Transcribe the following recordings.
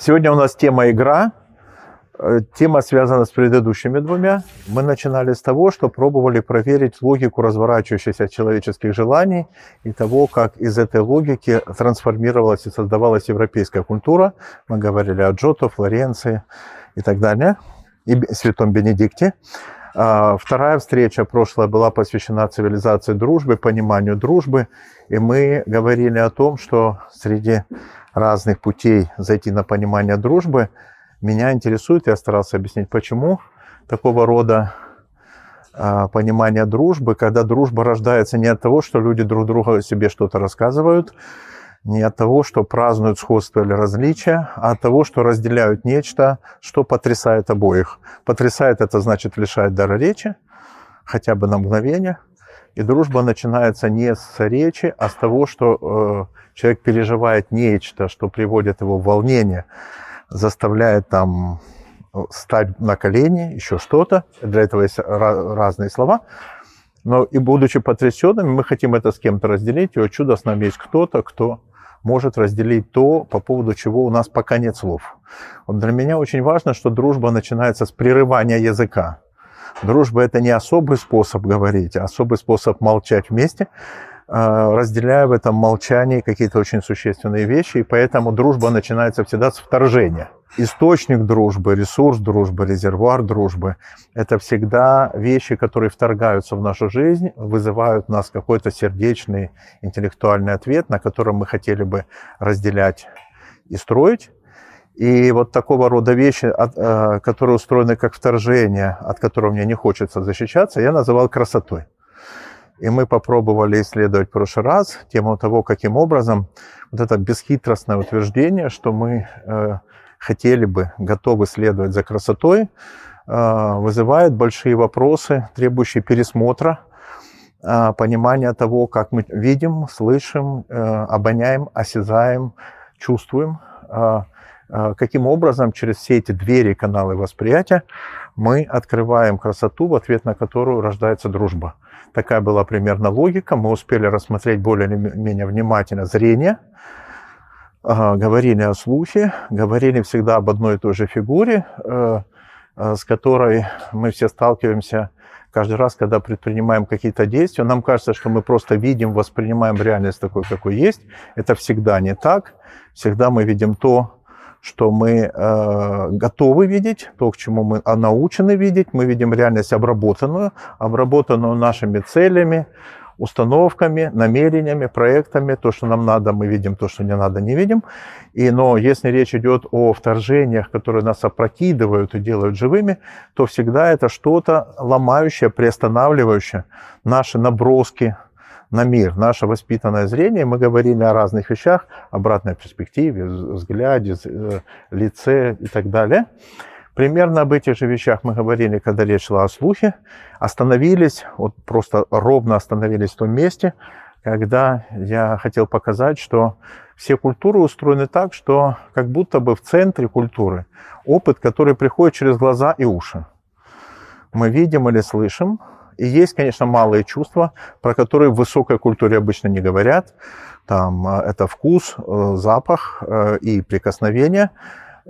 Сегодня у нас тема «Игра». Э, Тема связана с предыдущими двумя. Мы начинали с того, что пробовали проверить логику разворачивающихся человеческих желаний и того, как из этой логики трансформировалась и создавалась европейская культура. Мы говорили о Джото, Флоренции и так далее, и Святом Бенедикте. А, Вторая встреча прошлая была посвящена цивилизации дружбы, пониманию дружбы. И мы говорили о том, что среди разных путей зайти на понимание дружбы меня интересует, я старался объяснить, почему такого рода а, понимание дружбы, когда дружба рождается не от того, что люди друг другу себе что-то рассказывают, не от того, что празднуют сходство или различия, а от того, что разделяют нечто, что потрясает обоих. Потрясает это значит лишает дара речи, хотя бы на мгновение. И дружба начинается не с речи, а с того, что э, человек переживает нечто, что приводит его в волнение, заставляет там э, стать на колени, еще что-то. Для этого есть ра- разные слова. Но и будучи потрясенными, мы хотим это с кем-то разделить. И, о чудо, с нами есть кто-то, кто может разделить то, по поводу чего у нас пока нет слов. Вот для меня очень важно, что дружба начинается с прерывания языка. Дружба – это не особый способ говорить, а особый способ молчать вместе, э, разделяя в этом молчании какие-то очень существенные вещи, и поэтому дружба начинается всегда с вторжения. Источник дружбы, ресурс дружбы, резервуар дружбы – это всегда вещи, которые вторгаются в нашу жизнь, вызывают в нас какой-то сердечный, интеллектуальный ответ, на котором мы хотели бы разделять и строить. И вот такого рода вещи, от- э, которые устроены как вторжение, от которого мне не хочется защищаться, я называл красотой. И мы попробовали исследовать в прошлый раз тему того, каким образом вот это бесхитростное утверждение, что мы э, хотели бы, готовы следовать за красотой, э, вызывает большие вопросы, требующие пересмотра, э, понимания того, как мы видим, слышим, э, обоняем, осязаем, чувствуем, э, каким образом через все эти двери, каналы восприятия мы открываем красоту, в ответ на которую рождается дружба. Такая была примерно логика. Мы успели рассмотреть более-менее внимательно зрение, а, говорили о слухе, говорили всегда об одной и той же фигуре, э, э, с которой мы все сталкиваемся каждый раз, когда предпринимаем какие-то действия. Нам кажется, что мы просто видим, воспринимаем реальность такой, какой есть. Это всегда не так. Всегда мы видим то, что мы э, готовы видеть, то, к чему мы а, научены видеть. Мы видим реальность обработанную, обработанную нашими целями, установками, намерениями, проектами. То, что нам надо, мы видим, то, что не надо, не видим. И, но если речь идет о вторжениях, которые нас опрокидывают и делают живыми, то всегда это что-то ломающее, приостанавливающее наши наброски на мир, наше воспитанное зрение. Мы говорили о разных вещах, обратной перспективе, взгляде, э, лице и так далее. Примерно об этих же вещах мы говорили, когда речь шла о слухе. Остановились, вот просто ровно остановились в том месте, когда я хотел показать, что все культуры устроены так, что как будто бы в центре культуры опыт, который приходит через глаза и уши. Мы видим или слышим, и есть, конечно, малые чувства, про которые в высокой культуре обычно не говорят. Там э, это вкус, э, запах э, и прикосновение.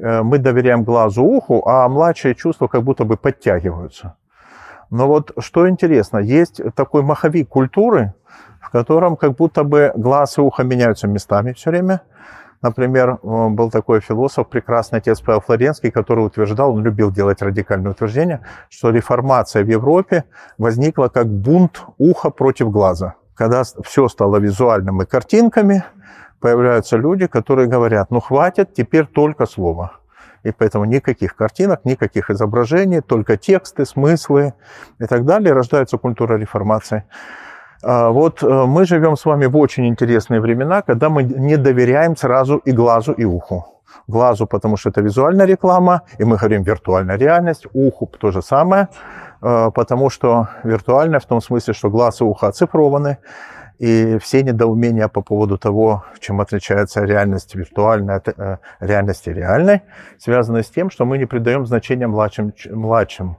Мы доверяем глазу, уху, а младшие чувства как будто бы подтягиваются. Но вот что интересно, есть такой маховик культуры, в котором как будто бы глаз и ухо меняются местами все время. Например, э, был такой философ, прекрасный отец Павел Флоренский, который утверждал, он любил делать радикальные утверждения, что реформация в Европе возникла как бунт уха против глаза. Когда все стало визуальным и картинками, появляются люди, которые говорят, ну хватит, теперь только слово. И поэтому никаких картинок, никаких изображений, только тексты, смыслы и так далее. Рождается культура реформации. А, Вот э, мы живем с вами в очень интересные времена, когда мы не доверяем сразу и глазу, и уху. Глазу, потому что это визуальная реклама, и мы говорим виртуальная реальность, уху то же самое, э, потому что виртуальная в том смысле, что глаз и ухо оцифрованы, и все недоумения по поводу того, чем отличается реальность виртуальная от э, реальности реальной, связаны с тем, что мы не придаем значения младшим, младшим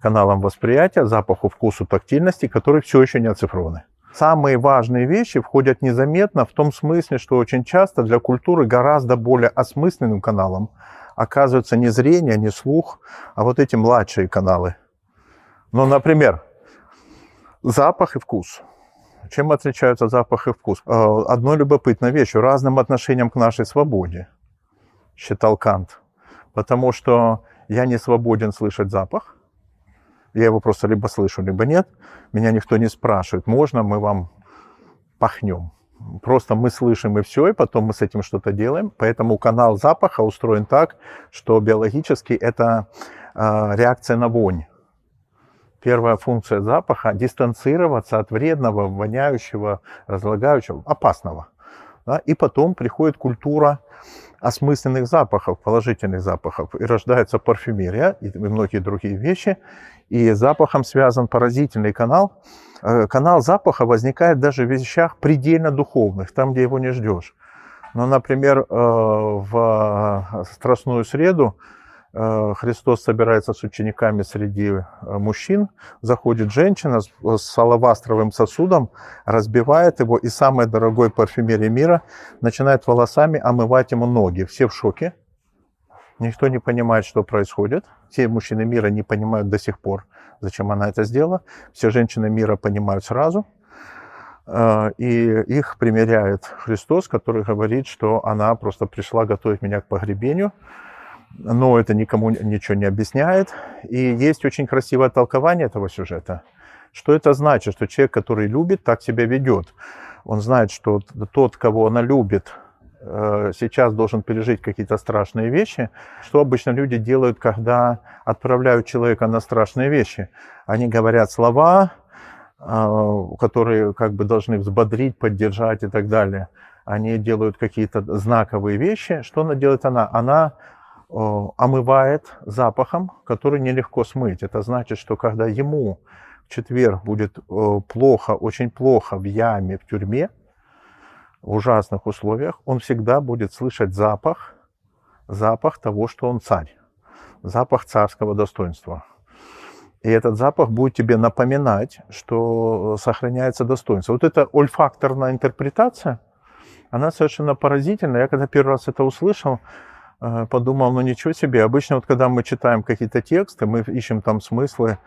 каналам восприятия, запаху, вкусу, тактильности, которые все еще не оцифрованы. Самые важные вещи входят незаметно в том смысле, что очень часто для культуры гораздо более осмысленным каналом оказывается не зрение, не слух, а вот эти младшие каналы. Ну, например, запах и вкус. Чем отличаются запах и вкус? Э, одной любопытной вещью, разным отношением к нашей свободе, считал Кант. Потому что я не свободен слышать запах, я его просто либо слышу, либо нет. Меня никто не спрашивает, можно мы вам пахнем. Просто мы слышим и все, и потом мы с этим что-то делаем. Поэтому канал запаха устроен так, что биологически это э, реакция на вонь. Первая функция запаха – дистанцироваться от вредного, воняющего, разлагающего, опасного. Да? И потом приходит культура осмысленных запахов, положительных запахов, и рождается парфюмерия и многие другие вещи. И запахом связан поразительный канал. Э, канал запаха возникает даже в вещах предельно духовных, там, где его не ждешь. Ну, например, э, в Страстную среду Э, Христос собирается с учениками среди э, мужчин, заходит женщина с алавастровым сосудом, разбивает его и самой дорогой парфюмерии мира начинает волосами омывать ему ноги. Все в шоке. Никто не понимает, что происходит. Все мужчины мира не понимают до сих пор, зачем она это сделала. Все женщины мира понимают сразу. Э, и их примеряет Христос, который говорит, что она просто пришла готовить меня к погребению но это никому ничего не объясняет. И есть очень красивое толкование этого сюжета. Что это значит? Что человек, который любит, так себя ведет. Он знает, что тот, кого она любит, сейчас должен пережить какие-то страшные вещи. Что обычно люди делают, когда отправляют человека на страшные вещи? Они говорят слова, э, которые как бы должны взбодрить, поддержать и так далее. Они делают какие-то знаковые вещи. Что она делает она? Она омывает запахом, который нелегко смыть. Это значит, что когда ему в четверг будет плохо, очень плохо в яме, в тюрьме, в ужасных условиях, он всегда будет слышать запах, запах того, что он царь, запах царского достоинства. И этот запах будет тебе напоминать, что сохраняется достоинство. Вот эта ольфакторная интерпретация, она совершенно поразительная. Я когда первый раз это услышал, Э, подумал, ну ничего себе. Обычно вот когда мы читаем какие-то тексты, мы ищем там смыслы,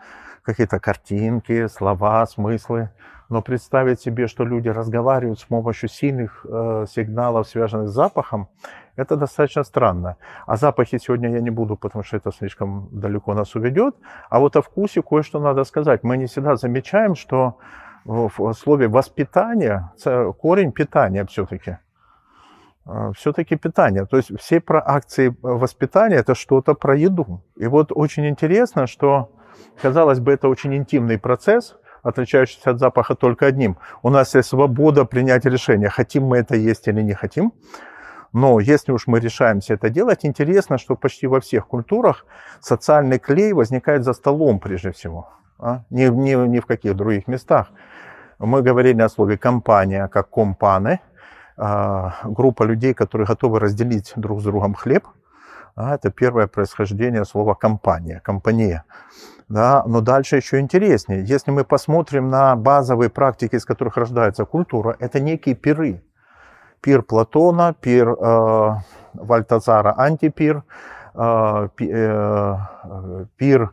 какие-то картинки, слова, смыслы. Но представить себе, что люди разговаривают с помощью сильных э, сигналов, связанных с запахом, это достаточно странно. О запахе сегодня я не буду, потому что это слишком далеко нас уведет. А вот о вкусе кое-что надо сказать. Мы не всегда замечаем, что в слове воспитание, корень питания все-таки. А, все-таки питание. То есть все про акции воспитания это что-то про еду. И вот очень интересно, что, казалось бы, это очень интимный процесс, отличающийся от запаха только одним. У нас есть свобода принять решение, хотим мы это есть или не хотим. Но если уж мы решаемся это делать, интересно, что почти во всех культурах социальный клей возникает за столом прежде всего, а? не, не, не в каких других местах. Мы говорили о слове компания как компаны – а, группа людей, которые готовы разделить друг с другом хлеб. А, это первое происхождение слова компания, компания. Да, но дальше еще интереснее. Если мы посмотрим на базовые практики, из которых рождается культура, это некие пиры. Пир Платона, пир э, Вальтазара, антипир, э, э, пир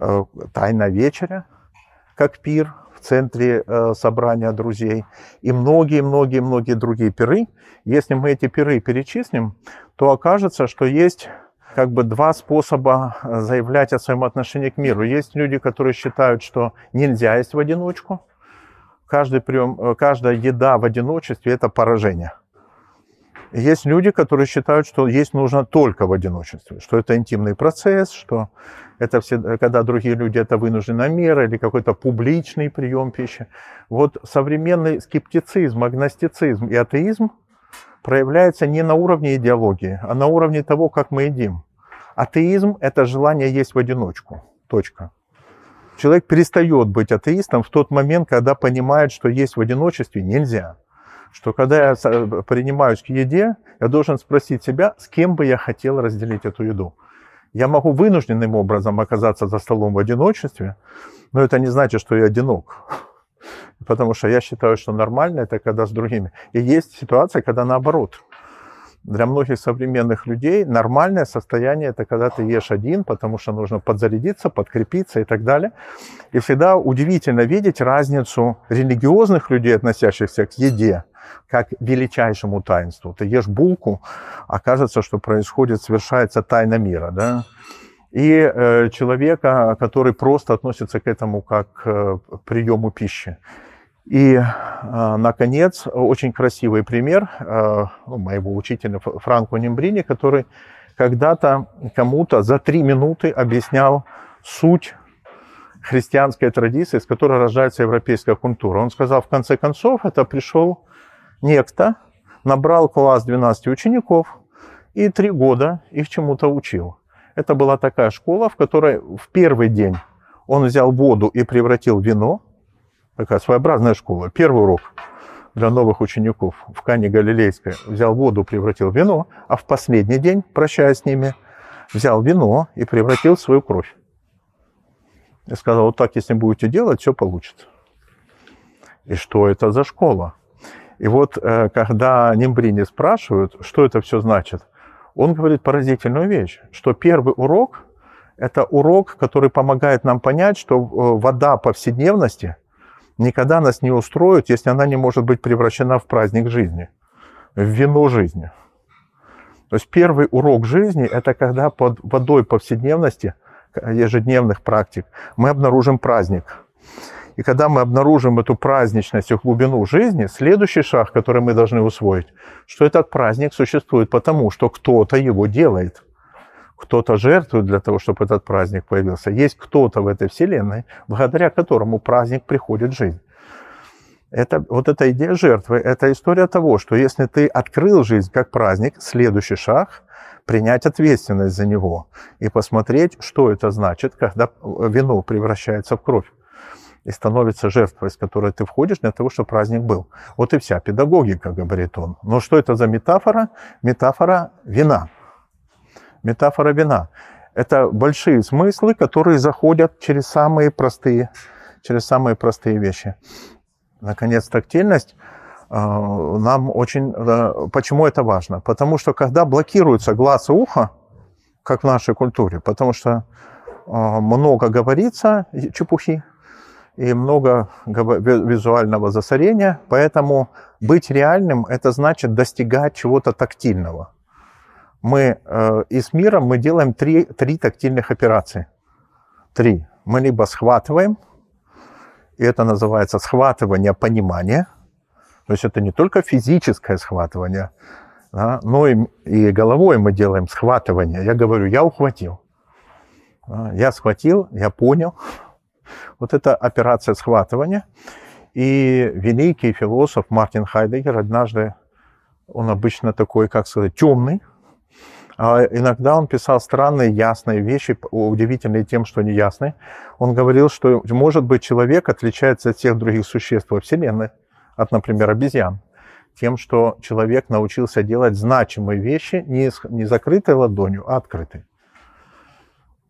э, Тайна вечеря, как пир, в центре э, собрания друзей и многие-многие-многие другие пиры. Если мы эти пиры перечислим, то окажется, что есть как бы два способа э, заявлять о своем отношении к миру. Есть люди, которые считают, что нельзя есть в одиночку. Каждый прием, э, каждая еда в одиночестве – это поражение. Есть люди, которые считают, что есть нужно только в одиночестве, что это интимный процесс, что это все, когда другие люди это вынуждена мера или какой-то публичный прием пищи. Вот современный скептицизм, агностицизм и атеизм проявляется не на уровне идеологии, а на уровне того, как мы едим. Атеизм – это желание есть в одиночку. Точка. Человек перестает быть атеистом в тот момент, когда понимает, что есть в одиночестве нельзя что когда я принимаюсь к еде, я должен спросить себя, с кем бы я хотел разделить эту еду. Я могу вынужденным образом оказаться за столом в одиночестве, но это не значит, что я одинок. Потому что я считаю, что нормально это когда с другими. И есть ситуация, когда наоборот. Для многих современных людей нормальное состояние это когда ты ешь один, потому что нужно подзарядиться, подкрепиться и так далее. И всегда удивительно видеть разницу религиозных людей, относящихся к еде, как величайшему таинству. Ты ешь булку, а что происходит, совершается тайна мира. Да? И э, человека, который просто относится к этому как к э, приему пищи. И, э, наконец, очень красивый пример э, ну, моего учителя Франко Нембрини, который когда-то кому-то за три минуты объяснял суть христианской традиции, с которой рождается европейская культура. Он сказал, в конце концов, это пришел некто, набрал класс 12 учеников и три года их чему-то учил. Это была такая школа, в которой в первый день он взял воду и превратил в вино. Такая своеобразная школа. Первый урок для новых учеников в Кане Галилейской взял воду, превратил в вино, а в последний день, прощаясь с ними, взял вино и превратил в свою кровь. И сказал, вот так, если будете делать, все получится. И что это за школа? И вот э, когда Нембрини спрашивают, что это все значит, он говорит поразительную вещь, что первый урок – это урок, который помогает нам понять, что э, вода повседневности никогда нас не устроит, если она не может быть превращена в праздник жизни, в вино жизни. То есть первый урок жизни – это когда под водой повседневности, ежедневных практик, мы обнаружим праздник – и когда мы обнаружим эту праздничность и глубину жизни, следующий шаг, который мы должны усвоить, что этот праздник существует потому, что кто-то его делает. Кто-то жертвует для того, чтобы этот праздник появился. Есть кто-то в этой вселенной, благодаря которому праздник приходит в жизнь. Это, вот эта идея жертвы, это история того, что если ты открыл жизнь как праздник, следующий шаг – принять ответственность за него и посмотреть, что это значит, когда вино превращается в кровь и становится жертвой, с которой ты входишь для того, чтобы праздник был. Вот и вся педагогика, говорит он. Но что это за метафора? Метафора вина. Метафора вина. Это большие смыслы, которые заходят через самые простые, через самые простые вещи. Наконец, тактильность э, нам очень... Э, почему это важно? Потому что когда блокируется глаз и ухо, как в нашей культуре, потому что э, много говорится чепухи, и много визуального засорения, поэтому быть реальным – это значит достигать чего-то тактильного. Мы э, и с миром мы делаем три, три тактильных операции. Три. Мы либо схватываем, и это называется схватывание понимания, то есть это не только физическое схватывание, да, но и, и головой мы делаем схватывание. Я говорю, я ухватил. Я схватил, я понял, вот это операция схватывания. И великий философ Мартин Хайдегер однажды, он обычно такой, как сказать, темный, иногда он писал странные, ясные вещи, удивительные тем, что не ясны. Он говорил, что, может быть, человек отличается от всех других существ во Вселенной, от, например, обезьян, тем, что человек научился делать значимые вещи не, не закрытой ладонью, а открытой.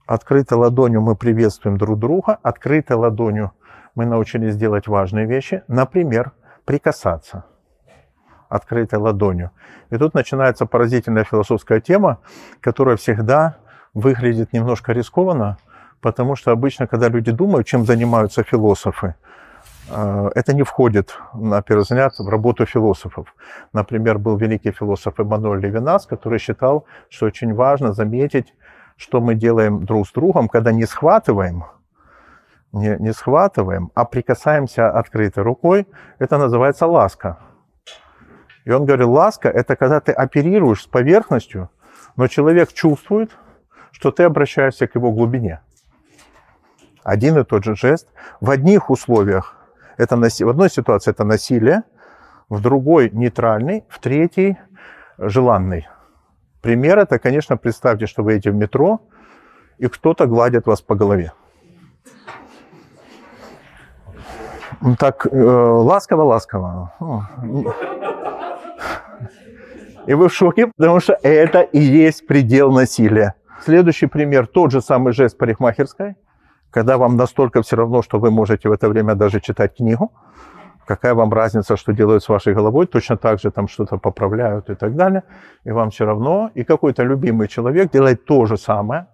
Открытой ладонью мы приветствуем друг друга, открытой ладонью мы научились делать важные вещи, например, прикасаться открытой ладонью. И тут начинается поразительная философская тема, которая всегда выглядит немножко рискованно, потому что обычно, когда люди думают, чем занимаются философы, э, это не входит, на первый взгляд, в работу философов. Например, был великий философ Эммануэль Левинас, который считал, что очень важно заметить что мы делаем друг с другом, когда не схватываем, не, не схватываем, а прикасаемся открытой рукой, это называется ласка. И он говорит, ласка – это когда ты оперируешь с поверхностью, но человек чувствует, что ты обращаешься к его глубине. Один и тот же жест. В одних условиях это наси... в одной ситуации это насилие, в другой нейтральный, в третьей желанный. Пример это, конечно, представьте, что вы едете в метро, и кто-то гладит вас по голове. Так ласково-ласково. И вы в шоке, потому что это и есть предел насилия. Следующий пример, тот же самый жест парикмахерской, когда вам настолько все равно, что вы можете в это время даже читать книгу, какая вам разница, что делают с вашей головой, точно так же там что-то поправляют и так далее, и вам все равно, и какой-то любимый человек делает то же самое,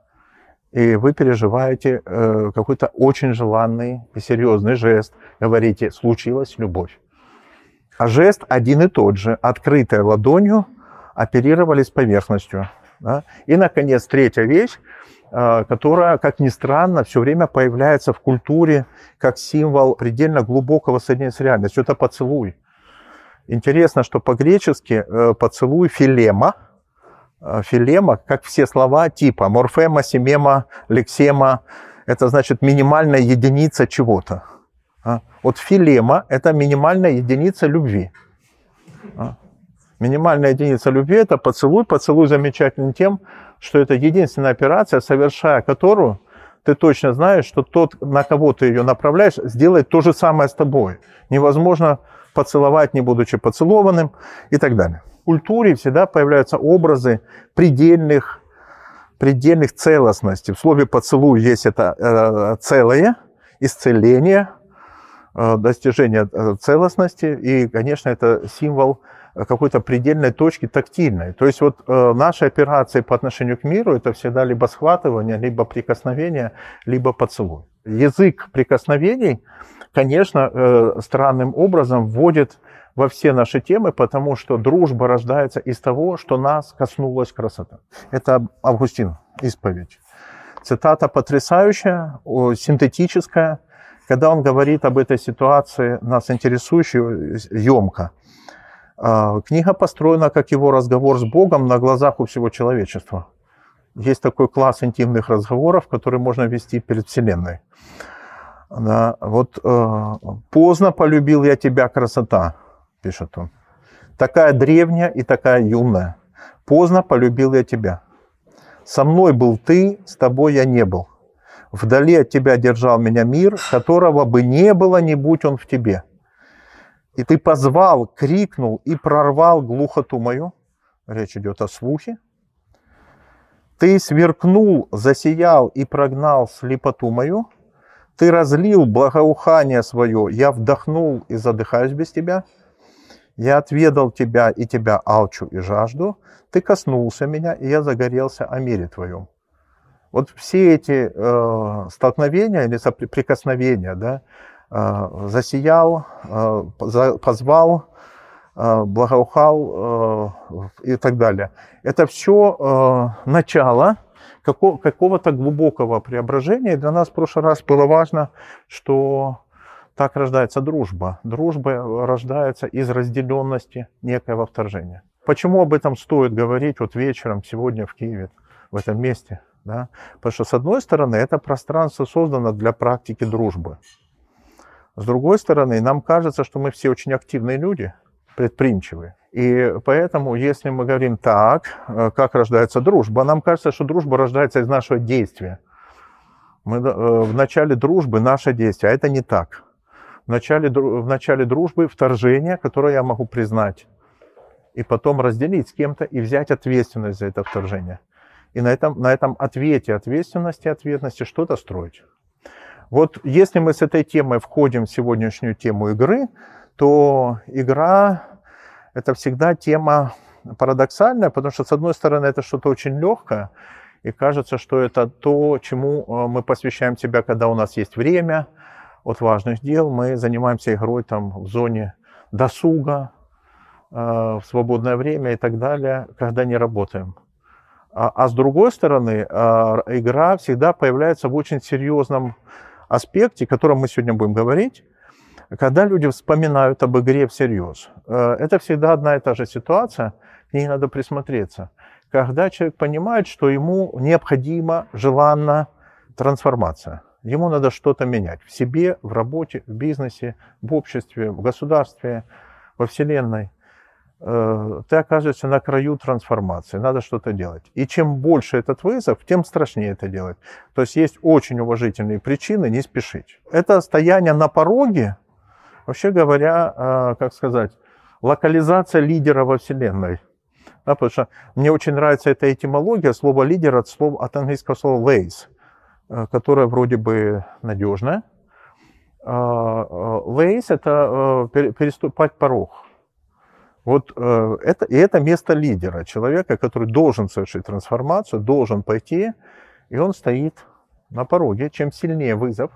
и вы переживаете э, какой-то очень желанный и серьезный жест, говорите, случилась любовь. А жест один и тот же, открытой ладонью оперировали с поверхностью. Да? И, наконец, третья вещь, э, которая, как ни странно, все время появляется в культуре как символ предельно глубокого соединения с реальностью. Это поцелуй. Интересно, что по-гречески э, поцелуй филема, э, филема, как все слова типа морфема, семема, лексема, это значит минимальная единица чего-то. А? Вот филема – это минимальная единица любви. Минимальная единица любви – это поцелуй. Поцелуй замечательный тем, что это единственная операция, совершая которую ты точно знаешь, что тот, на кого ты ее направляешь, сделает то же самое с тобой. Невозможно поцеловать, не будучи поцелованным и так далее. В культуре всегда появляются образы предельных, предельных целостностей. В слове «поцелуй» есть это э, целое, исцеление, э, достижение э, целостности. И, конечно, это символ какой-то предельной точки тактильной. То есть вот э, наши операции по отношению к миру это всегда либо схватывание, либо прикосновение, либо поцелуй. Язык прикосновений, конечно, э, странным образом вводит во все наши темы, потому что дружба рождается из того, что нас коснулась красота. Это Августин, исповедь. Цитата потрясающая, синтетическая, когда он говорит об этой ситуации, нас интересующей, емко – а, книга построена как его разговор с Богом на глазах у всего человечества. Есть такой класс интимных разговоров, который можно вести перед Вселенной. Да, вот э, поздно полюбил я тебя, красота, пишет он. Такая древняя и такая юная. Поздно полюбил я тебя. Со мной был ты, с тобой я не был. Вдали от тебя держал меня мир, которого бы не было, не будь он в тебе. И ты позвал, крикнул и прорвал глухоту мою. Речь идет о слухе. Ты сверкнул, засиял и прогнал слепоту мою. Ты разлил благоухание свое, я вдохнул и задыхаюсь без тебя. Я отведал тебя и тебя алчу и жажду. Ты коснулся меня, и я загорелся о мире твоем. Вот все эти э, столкновения или соприкосновения, да, засиял, э, позвал, э, благоухал и так далее. Это все начало какого-то глубокого преображения. И для нас в прошлый раз было важно, что так рождается дружба. Дружба рождается из разделенности некоего вторжения. Почему об этом стоит говорить вот вечером сегодня в Киеве, в этом месте? Да? Потому что, с одной стороны, это пространство создано для практики дружбы. С другой стороны, нам кажется, что мы все очень активные люди, предприимчивые. И поэтому, если мы говорим так, э, как рождается дружба, нам кажется, что дружба рождается из нашего действия. Мы, э, в начале дружбы наше действие, а это не так. В начале, в начале дружбы вторжение, которое я могу признать, и потом разделить с кем-то и взять ответственность за это вторжение. И на этом, на этом ответе ответственности, ответности что-то строить. Вот если мы с этой темой входим в сегодняшнюю тему игры, то игра – это всегда тема парадоксальная, потому что, с одной стороны, это что-то очень легкое, и кажется, что это то, чему э, мы посвящаем себя, когда у нас есть время от важных дел. Мы занимаемся игрой там, в зоне досуга, э, в свободное время и так далее, когда не работаем. А, а с другой стороны, э, игра всегда появляется в очень серьезном аспекте, о котором мы сегодня будем говорить, когда люди вспоминают об игре всерьез. Э, это всегда одна и та же ситуация, к ней надо присмотреться. Когда человек понимает, что ему необходима, желанна трансформация. Ему надо что-то менять в себе, в работе, в бизнесе, в обществе, в государстве, во Вселенной. Э, ты окажешься на краю трансформации, надо что-то делать. И чем больше этот вызов, тем страшнее это делать. То есть есть очень уважительные причины не спешить. Это стояние на пороге, вообще говоря, э, как сказать, локализация лидера во Вселенной. Да, потому что мне очень нравится эта этимология, слово лидер от, слова, от английского слова lace, э, которое вроде бы надежное, Лейс – это переступать порог. Вот это, и это место лидера, человека, который должен совершить трансформацию, должен пойти, и он стоит на пороге. Чем сильнее вызов,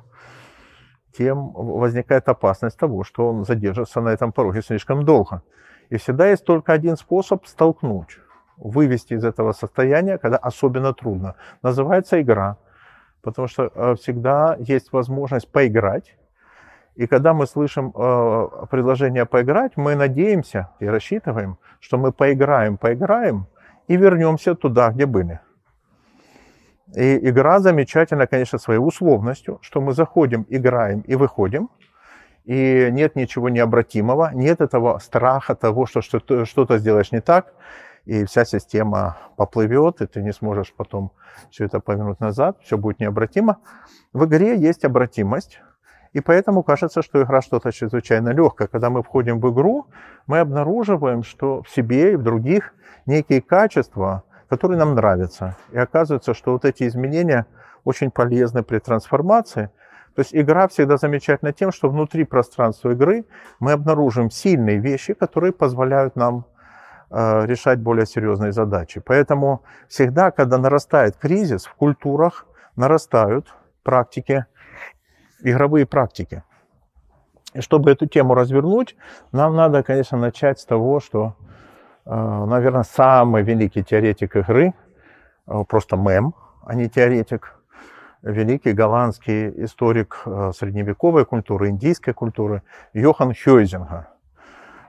тем возникает опасность того, что он задержится на этом пороге слишком долго. И всегда есть только один способ столкнуть, вывести из этого состояния, когда особенно трудно. Называется игра. Потому что э, всегда есть возможность поиграть. И когда мы слышим э, предложение поиграть, мы надеемся и рассчитываем, что мы поиграем, поиграем и вернемся туда, где были. И игра замечательна, конечно, своей условностью, что мы заходим, играем и выходим, и нет ничего необратимого, нет этого страха того, что что-то сделаешь не так, и вся система поплывет, и ты не сможешь потом все это повернуть назад, все будет необратимо. В игре есть обратимость, и поэтому кажется, что игра что-то чрезвычайно легкое. Когда мы входим в игру, мы обнаруживаем, что в себе и в других некие качества, которые нам нравятся. И оказывается, что вот эти изменения очень полезны при трансформации. То есть игра всегда замечательна тем, что внутри пространства игры мы обнаружим сильные вещи, которые позволяют нам э, решать более серьезные задачи. Поэтому всегда, когда нарастает кризис в культурах, нарастают практики, игровые практики. И чтобы эту тему развернуть, нам надо, конечно, начать с того, что Э, наверное, самый великий теоретик игры, э, просто мем, а не теоретик, великий голландский историк э, средневековой культуры, индийской культуры Йохан Хёйзинга.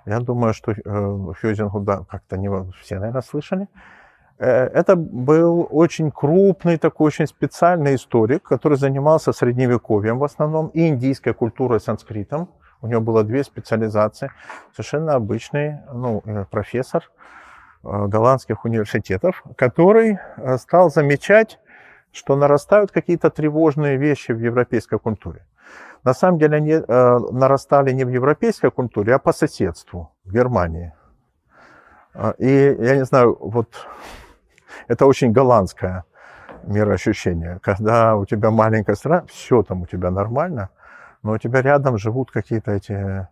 Я думаю, что Хёйзингу да, как-то не все, наверное, слышали. Это был очень крупный, такой очень специальный историк, который занимался средневековьем в основном и индийской культурой санскритом. У него было две специализации. Совершенно обычный ну, э, профессор э, голландских университетов, который э, стал замечать, что нарастают какие-то тревожные вещи в европейской культуре. На самом деле они нарастали не в европейской культуре, а по соседству, в Германии. И я не знаю, вот это очень голландское мироощущение, когда у тебя маленькая страна, все там у тебя нормально, но у тебя рядом живут какие-то эти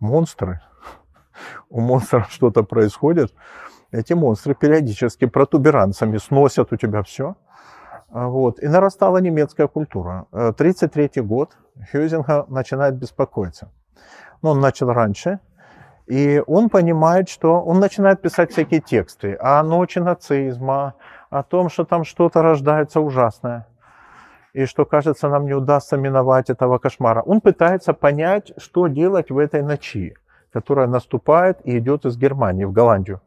монстры, у монстров что-то происходит, эти монстры периодически протуберанцами сносят у тебя все. А, вот. И нарастала немецкая культура. 1933 э, год Хьюзинга начинает беспокоиться. Но он начал раньше, и он понимает, что он начинает писать всякие тексты о ночи нацизма, о том, что там что-то рождается ужасное и что, кажется, нам не удастся миновать этого кошмара. Он пытается понять, что делать в этой ночи, которая наступает и идет из Германии в Голландию.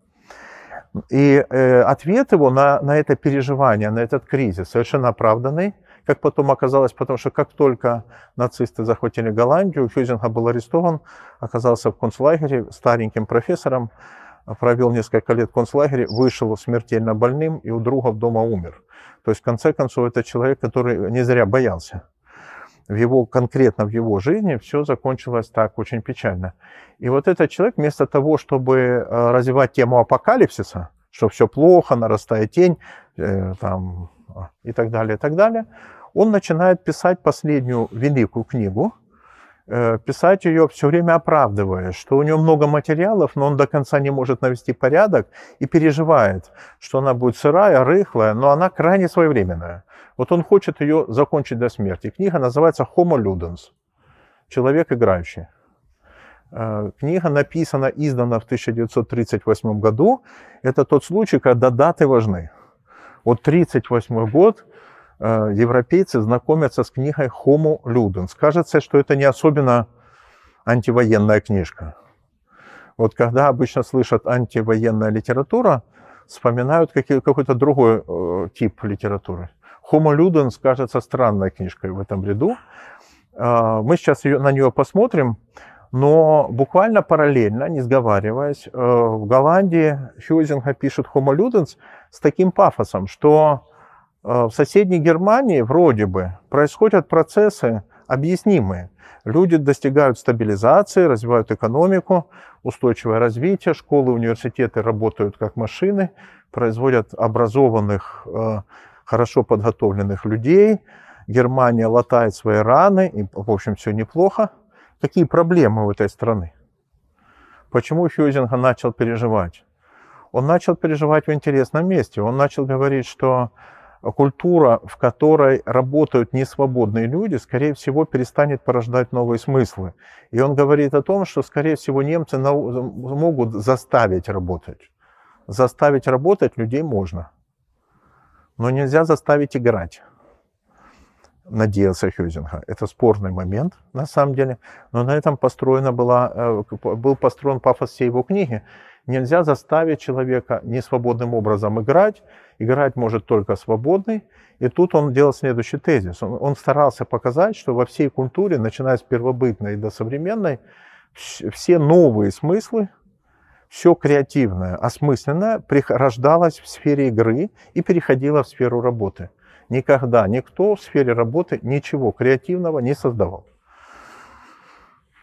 И э, ответ его на, на это переживание, на этот кризис совершенно оправданный, как потом оказалось, потому что как только нацисты захватили Голландию, Хюзинга был арестован, оказался в концлагере стареньким профессором, провел несколько лет в концлагере, вышел смертельно больным и у друга дома умер. То есть, в конце концов, это человек, который не зря боялся. В его, конкретно в его жизни все закончилось так очень печально. И вот этот человек, вместо того, чтобы э, развивать тему апокалипсиса, что все плохо, нарастает тень, э, там, и так далее, и так далее, он начинает писать последнюю великую книгу, Э, писать ее все время оправдывая, что у него много материалов, но он до конца не может навести порядок и переживает, что она будет сырая, рыхлая, но она крайне своевременная. Вот он хочет ее закончить до смерти. Книга называется «Homo Ludens» – «Человек играющий». Э, книга написана, издана в 1938 году. Это тот случай, когда даты важны. Вот 1938 год Э, европейцы знакомятся с книгой Homo Ludens. Кажется, что это не особенно антивоенная книжка. Вот когда обычно слышат антивоенная литература, вспоминают какой-то другой э, тип литературы. Homo Ludens кажется странной книжкой в этом ряду. Э, мы сейчас ее, на нее посмотрим, но буквально параллельно, не сговариваясь, э, в Голландии Хьюзинга пишет Homo Ludens с таким пафосом, что Э, в соседней Германии вроде бы происходят процессы объяснимые. Люди достигают стабилизации, развивают экономику, устойчивое развитие, школы, университеты работают как машины, производят образованных, э, хорошо подготовленных людей, Германия латает свои раны, и, в общем, все неплохо. Какие проблемы у этой страны? Почему Хьюзинга начал переживать? Он начал переживать в интересном месте. Он начал говорить, что культура, в которой работают несвободные люди, скорее всего, перестанет порождать новые смыслы. И он говорит о том, что, скорее всего, немцы могут заставить работать. Заставить работать людей можно, но нельзя заставить играть. Надеялся Хюзинга. Это спорный момент, на самом деле. Но на этом построена была, э, был построен пафос всей его книги. Нельзя заставить человека несвободным образом играть. Играть может только свободный. И тут он делал следующий тезис. Он, он старался показать, что во всей культуре, начиная с первобытной до современной, все новые смыслы, все креативное, осмысленное рождалось в сфере игры и переходило в сферу работы. Никогда никто в сфере работы ничего креативного не создавал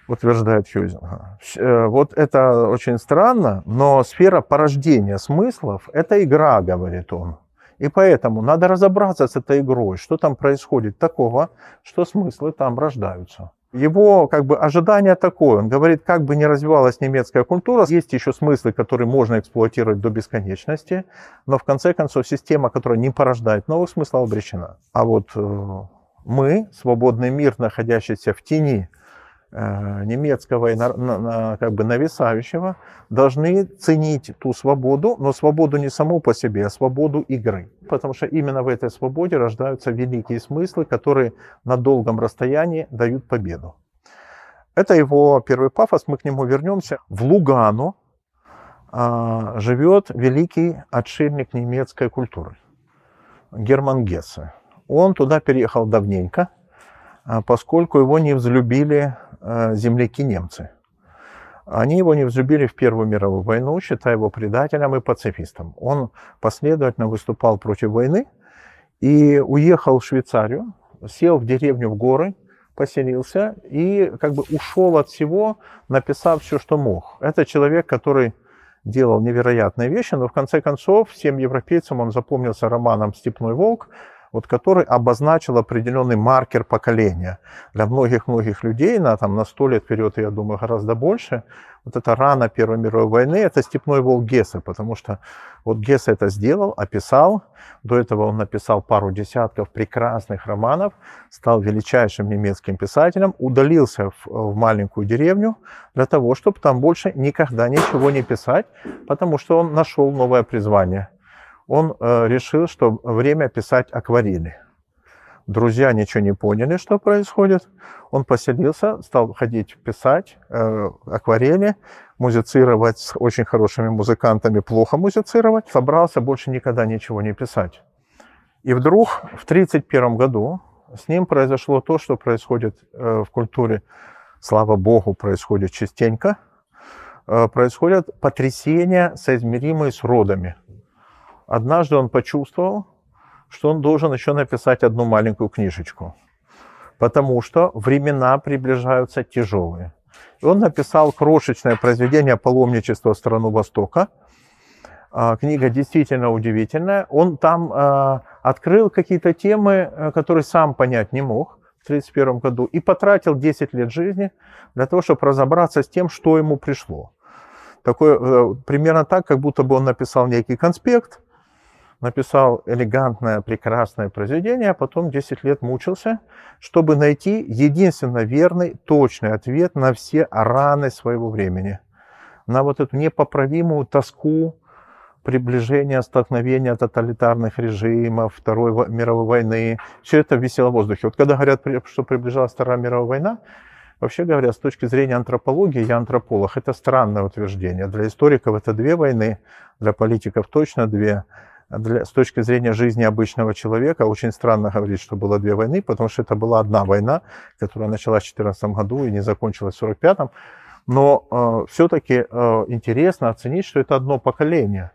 утверждает Хьюзинга. Э, вот это очень странно, но сфера порождения смыслов – это игра, говорит он. И поэтому надо разобраться с этой игрой, что там происходит такого, что смыслы там рождаются. Его как бы ожидание такое. Он говорит, как бы ни развивалась немецкая культура, есть еще смыслы, которые можно эксплуатировать до бесконечности, но в конце концов система, которая не порождает новых смыслов, обречена. А вот э, мы, свободный мир, находящийся в тени немецкого и на, на, на, как бы нависающего, должны ценить ту свободу, но свободу не саму по себе, а свободу игры. Потому что именно в этой свободе рождаются великие смыслы, которые на долгом расстоянии дают победу. Это его первый пафос, мы к нему вернемся. В Лугану а, живет великий отшельник немецкой культуры, Герман Гессе. Он туда переехал давненько, а, поскольку его не взлюбили Э, земляки немцы. Они его не взлюбили в Первую мировую войну, считая его предателем и пацифистом. Он последовательно выступал против войны и уехал в Швейцарию, сел в деревню в горы, поселился и как бы ушел от всего, написав все, что мог. Это человек, который делал невероятные вещи, но в конце концов всем европейцам он запомнился романом «Степной волк», вот, который обозначил определенный маркер поколения. Для многих-многих людей на, там, на 100 лет вперед, я думаю, гораздо больше, вот эта рана Первой мировой войны, это степной волк Гесса, потому что вот Гесса это сделал, описал, до этого он написал пару десятков прекрасных романов, стал величайшим немецким писателем, удалился в, в маленькую деревню для того, чтобы там больше никогда ничего не писать, потому что он нашел новое призвание – он э, решил, что время писать акварели. Друзья ничего не поняли, что происходит. Он поселился, стал ходить писать э, акварели, музицировать с очень хорошими музыкантами, плохо музицировать. Собрался больше никогда ничего не писать. И вдруг в 1931 году с ним произошло то, что происходит э, в культуре, слава богу, происходит частенько. Э, происходят потрясения, соизмеримые с родами – Однажды он почувствовал, что он должен еще написать одну маленькую книжечку, потому что времена приближаются тяжелые. И он написал крошечное произведение «Паломничество в страну Востока». А, книга действительно удивительная. Он там а, открыл какие-то темы, э, которые сам понять не мог в 1931 году, и потратил 10 лет жизни для того, чтобы разобраться с тем, что ему пришло. Такое, э, примерно так, как будто бы он написал некий конспект, написал элегантное, прекрасное произведение, а потом 10 лет мучился, чтобы найти единственно верный, точный ответ на все раны своего времени, на вот эту непоправимую тоску приближения, столкновения тоталитарных режимов, Второй мировой войны. Все это висело в воздухе. Вот когда говорят, что приближалась Вторая мировая война, Вообще говоря, с точки зрения антропологии, я антрополог, это странное утверждение. Для историков это две войны, для политиков точно две для, с точки зрения жизни обычного человека очень странно говорить, что было две войны, потому что это была одна война, которая началась в 2014 году и не закончилась в 1945. Но э, все-таки э, интересно оценить, что это одно поколение.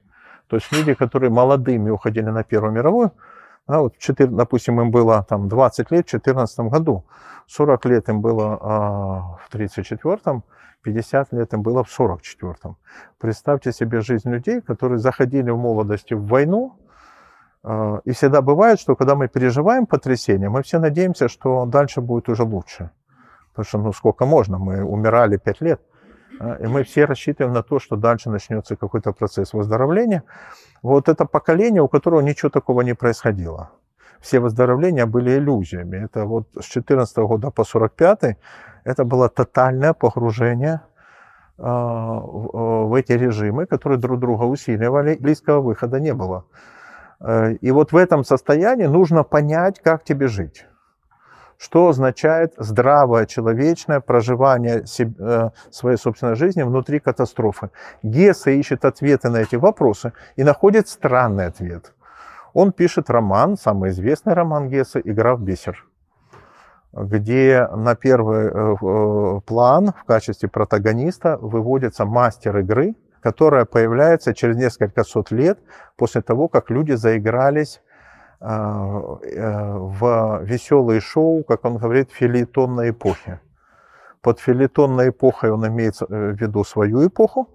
То есть люди, которые молодыми уходили на Первую мировую, а вот 4, допустим, им было там 20 лет в 2014 году, 40 лет им было э, в 1934 50 лет им было в 44-м. Представьте себе жизнь людей, которые заходили в молодости в войну, Э, и всегда бывает, что когда мы переживаем потрясение, мы все надеемся, что дальше будет уже лучше. Потому что ну сколько можно, мы умирали пять лет. И мы все рассчитываем на то, что дальше начнется какой-то процесс выздоровления. Вот это поколение, у которого ничего такого не происходило. Все выздоровления были иллюзиями. Это вот с 14 года по 45 это было тотальное погружение а, в эти режимы, которые друг друга усиливали. Близкого выхода не было. Э, и вот в этом состоянии нужно понять, как тебе жить. Что означает здравое человечное проживание э, своей собственной жизни внутри катастрофы. Гесса ищет ответы на эти вопросы и находит странный ответ. Он пишет роман, самый известный роман Гесса «Игра в бисер», где на первый э, э, план в качестве протагониста выводится мастер игры, которая появляется через несколько сот лет после того, как люди заигрались э, в веселые шоу, как он говорит, филитонной эпохи. Под филитонной эпохой он имеет в виду свою эпоху.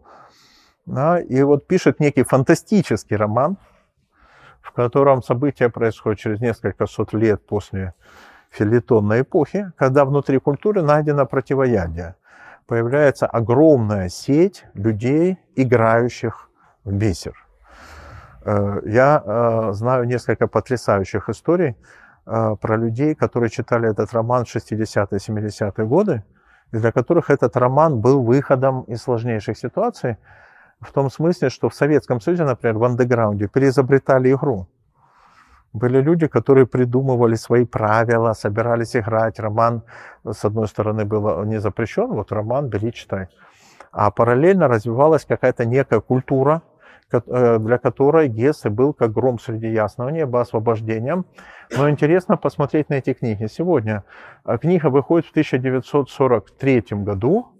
Да, и вот пишет некий фантастический роман, в котором события происходят через несколько сот лет после филитонной эпохи, когда внутри культуры найдено противоядие. Появляется огромная сеть людей, играющих в бисер. Э, я э, знаю несколько потрясающих историй э, про людей, которые читали этот роман в 60-е, 70-е годы, и для которых этот роман был выходом из сложнейших ситуаций, в том смысле, что в Советском Союзе, например, в андеграунде переизобретали игру. Были люди, которые придумывали свои правила, собирались играть. Роман, с одной стороны, был не запрещен, вот роман, бери, читай. А параллельно развивалась какая-то некая культура, э, для которой Гессе был как гром среди ясного неба, освобождением. Но интересно посмотреть на эти книги. Сегодня э, книга выходит в 1943 году,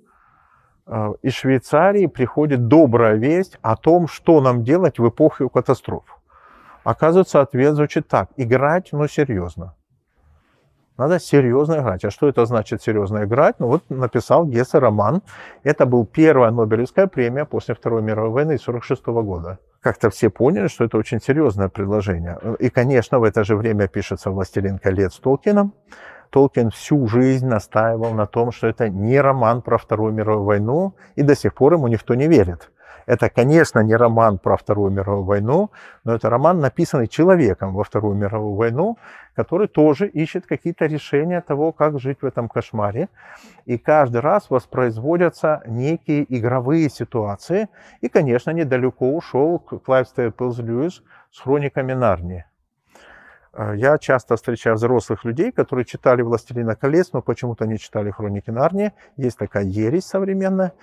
Э, из Швейцарии приходит добрая весть о том, что нам делать в эпоху катастроф. Оказывается, ответ звучит так. Играть, но серьезно. Надо серьезно играть. А что это значит серьезно играть? Ну вот написал Гессе роман. Это был первая Нобелевская премия после Второй мировой войны 1946 года. Как-то все поняли, что это очень серьезное предложение. И, конечно, в это же время пишется «Властелин колец» Толкином. Толкин всю жизнь настаивал на том, что это не роман про Вторую мировую войну, и до сих пор ему никто не верит. Это, конечно, не роман про Вторую мировую войну, но это роман, написанный человеком во Вторую мировую войну, который тоже ищет какие-то решения того, как жить в этом кошмаре. И каждый раз воспроизводятся некие игровые ситуации. И, конечно, недалеко ушел Клайв Стейплз Льюис с хрониками Нарнии. Э, я часто встречаю взрослых людей, которые читали «Властелина колец», но почему-то не читали «Хроники Нарнии». Есть такая ересь современная.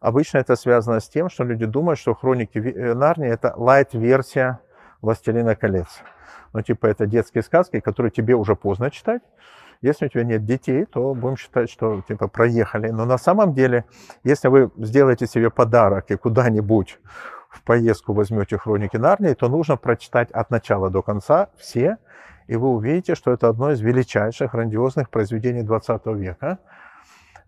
Обычно это связано с тем, что люди думают, что «Хроники э, Нарнии» — это лайт-версия «Властелина колец». Ну, типа, это детские сказки, которые тебе уже поздно читать. Если у тебя нет детей, то будем считать, что типа проехали. Но на самом деле, если вы сделаете себе подарок и куда-нибудь в поездку возьмете хроники Нарнии, то нужно прочитать от начала до конца все, и вы увидите, что это одно из величайших, грандиозных произведений 20 века,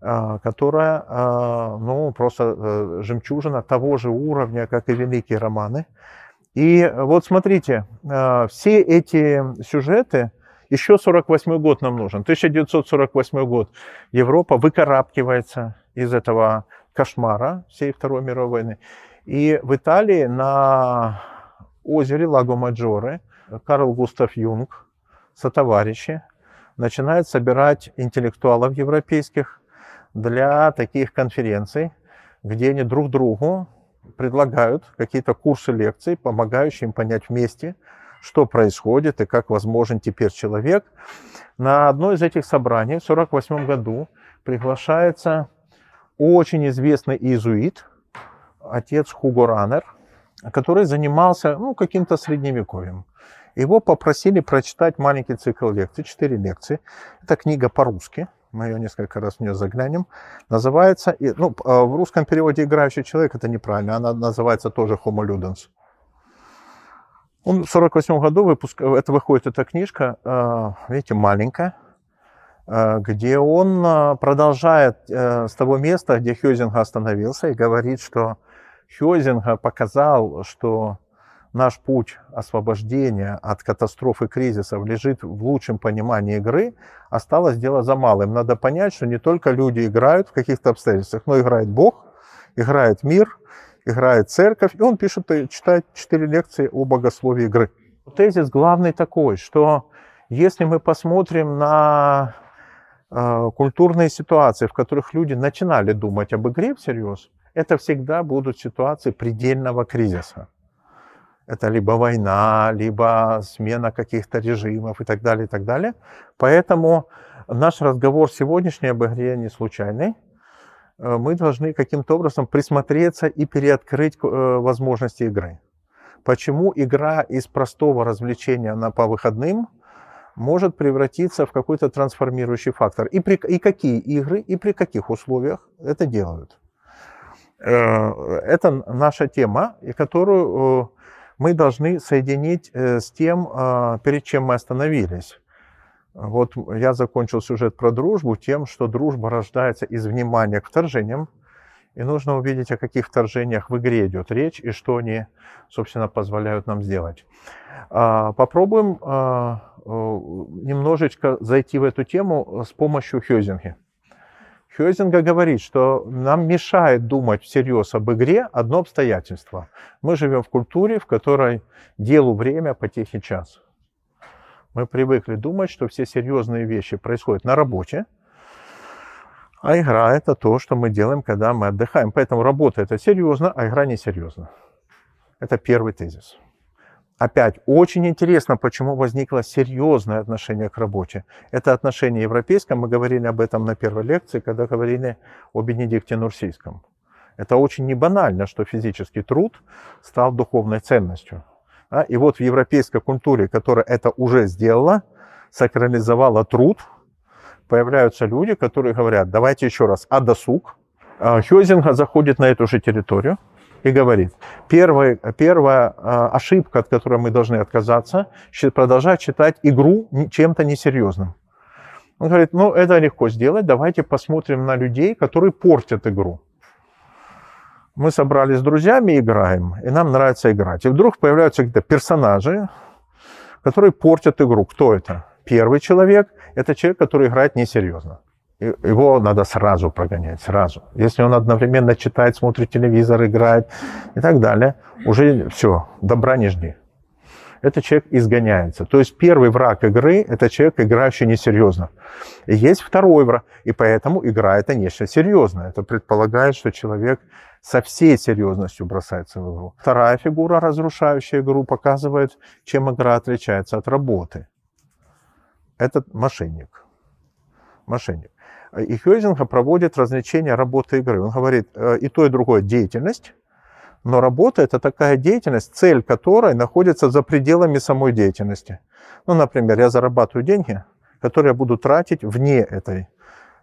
а, которое, а, ну, просто э, жемчужина того же уровня, как и великие романы. И вот смотрите, а, все эти сюжеты, еще 48 год нам нужен, 1948 год, Европа выкарабкивается из этого кошмара всей Второй мировой войны. И в Италии на озере Лаго Маджоре Карл Густав Юнг, сотоварищи, начинает собирать интеллектуалов европейских для таких конференций, где они друг другу предлагают какие-то курсы лекций, помогающие им понять вместе, что происходит и как возможен теперь человек. На одно из этих собраний в 1948 году приглашается очень известный иезуит, отец Хуго Раннер, который занимался ну, каким-то средневековьем. Его попросили прочитать маленький цикл лекций, четыре лекции. Это книга по-русски, мы ее несколько раз в нее заглянем. Называется, ну, а в русском переводе «играющий человек» это неправильно, она называется тоже «Homo Ludens». Он в 48 году выпуск, это выходит эта книжка, а, видите, маленькая, а, где он продолжает э, с того места, где Хьюзинг остановился, и говорит, что Хёзинга показал, что наш путь освобождения от катастроф и кризисов лежит в лучшем понимании игры, осталось дело за малым. Надо понять, что не только люди играют в каких-то обстоятельствах, но играет Бог, играет мир, играет церковь. И он пишет, читает четыре лекции о богословии игры. Тезис главный такой, что если мы посмотрим на э, культурные ситуации, в которых люди начинали думать об игре всерьез, это всегда будут ситуации предельного кризиса. Это либо война, либо смена каких-то режимов и так далее, и так далее. Поэтому наш разговор сегодняшний об игре не случайный. Э, мы должны каким-то образом присмотреться и переоткрыть э, возможности игры. Почему игра из простого развлечения на по выходным может превратиться в какой-то трансформирующий фактор? И, при, и какие игры, и при каких условиях это делают? Э, это наша тема, и которую мы должны соединить э, с тем, а, перед чем мы остановились. Вот я закончил сюжет про дружбу тем, что дружба рождается из внимания к вторжениям, и нужно увидеть, о каких вторжениях в игре идет речь и что они, собственно, позволяют нам сделать. А, попробуем а, немножечко зайти в эту тему с помощью Хёзинги. Хёзинга говорит, что нам мешает думать всерьез об игре одно обстоятельство. Мы живем в культуре, в которой делу время, потехи час. Мы привыкли думать, что все серьезные вещи происходят на работе, а игра это то, что мы делаем, когда мы отдыхаем. Поэтому работа это серьезно, а игра не серьезно. Это первый тезис. Опять, очень интересно, почему возникло серьезное отношение к работе. Это отношение европейское, мы говорили об этом на первой лекции, когда говорили о Бенедикте Нурсийском. Это очень не банально, что физический труд стал духовной ценностью. И вот в европейской культуре, которая это уже сделала, сакрализовала труд, появляются люди, которые говорят, давайте еще раз, а досуг? А Хёзинга заходит на эту же территорию, и говорит, первая, первая а, ошибка, от которой мы должны отказаться, продолжать считать игру чем-то несерьезным. Он говорит, ну это легко сделать, давайте посмотрим на людей, которые портят игру. Мы собрались с друзьями, играем, и нам нравится играть. И вдруг появляются какие-то персонажи, которые портят игру. Кто это? Первый человек – это человек, который играет несерьезно его надо сразу прогонять, сразу. Если он одновременно читает, смотрит телевизор, играет и так далее, уже все, добра не жди. Этот человек изгоняется. То есть первый враг игры – это человек, играющий несерьезно. И есть второй враг, и поэтому игра – это нечто серьезное. Это предполагает, что человек со всей серьезностью бросается в игру. Вторая фигура, разрушающая игру, показывает, чем игра отличается от работы. Это мошенник. Мошенник. И Хёзинга проводит развлечение работы игры. Он говорит, э, и то, и другое деятельность, но работа – это такая деятельность, цель которой находится за пределами самой деятельности. Ну, например, я зарабатываю деньги, которые я буду тратить вне этой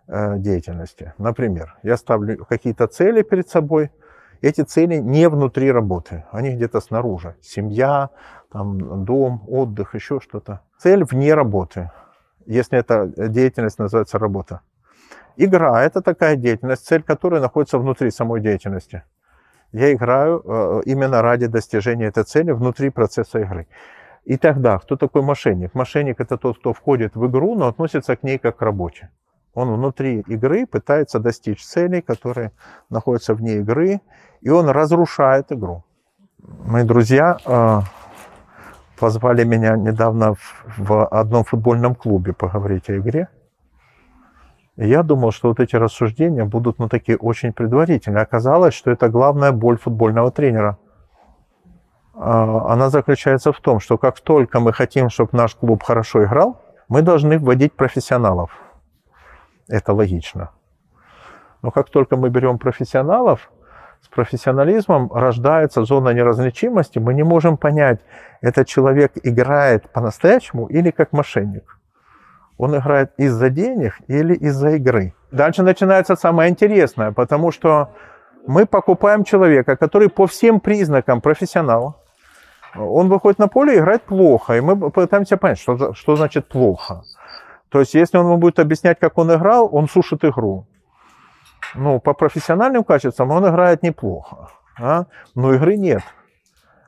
э, деятельности. Например, я ставлю какие-то цели перед собой, эти цели не внутри работы, они где-то снаружи. Семья, там, дом, отдых, еще что-то. Цель вне работы, если эта деятельность называется работа. Игра – это такая деятельность, цель которой находится внутри самой деятельности. Я играю э, именно ради достижения этой цели внутри процесса игры. И тогда, кто такой мошенник? Мошенник – это тот, кто входит в игру, но относится к ней как к работе. Он внутри игры пытается достичь целей, которые находятся вне игры, и он разрушает игру. Мои друзья э, позвали меня недавно в, в одном футбольном клубе поговорить о игре – я думал, что вот эти рассуждения будут ну, такие очень предварительные. Оказалось, что это главная боль футбольного тренера. А, она заключается в том, что как только мы хотим, чтобы наш клуб хорошо играл, мы должны вводить профессионалов. Это логично. Но как только мы берем профессионалов, с профессионализмом рождается зона неразличимости, мы не можем понять, этот человек играет по-настоящему или как мошенник он играет из-за денег или из-за игры. Дальше начинается самое интересное, потому что мы покупаем человека, который по всем признакам профессионал. Он выходит на поле и играет плохо, и мы пытаемся понять, что, что значит плохо. То есть, если он вам будет объяснять, как он играл, он сушит игру. Ну, по профессиональным качествам он играет неплохо, а? но игры нет.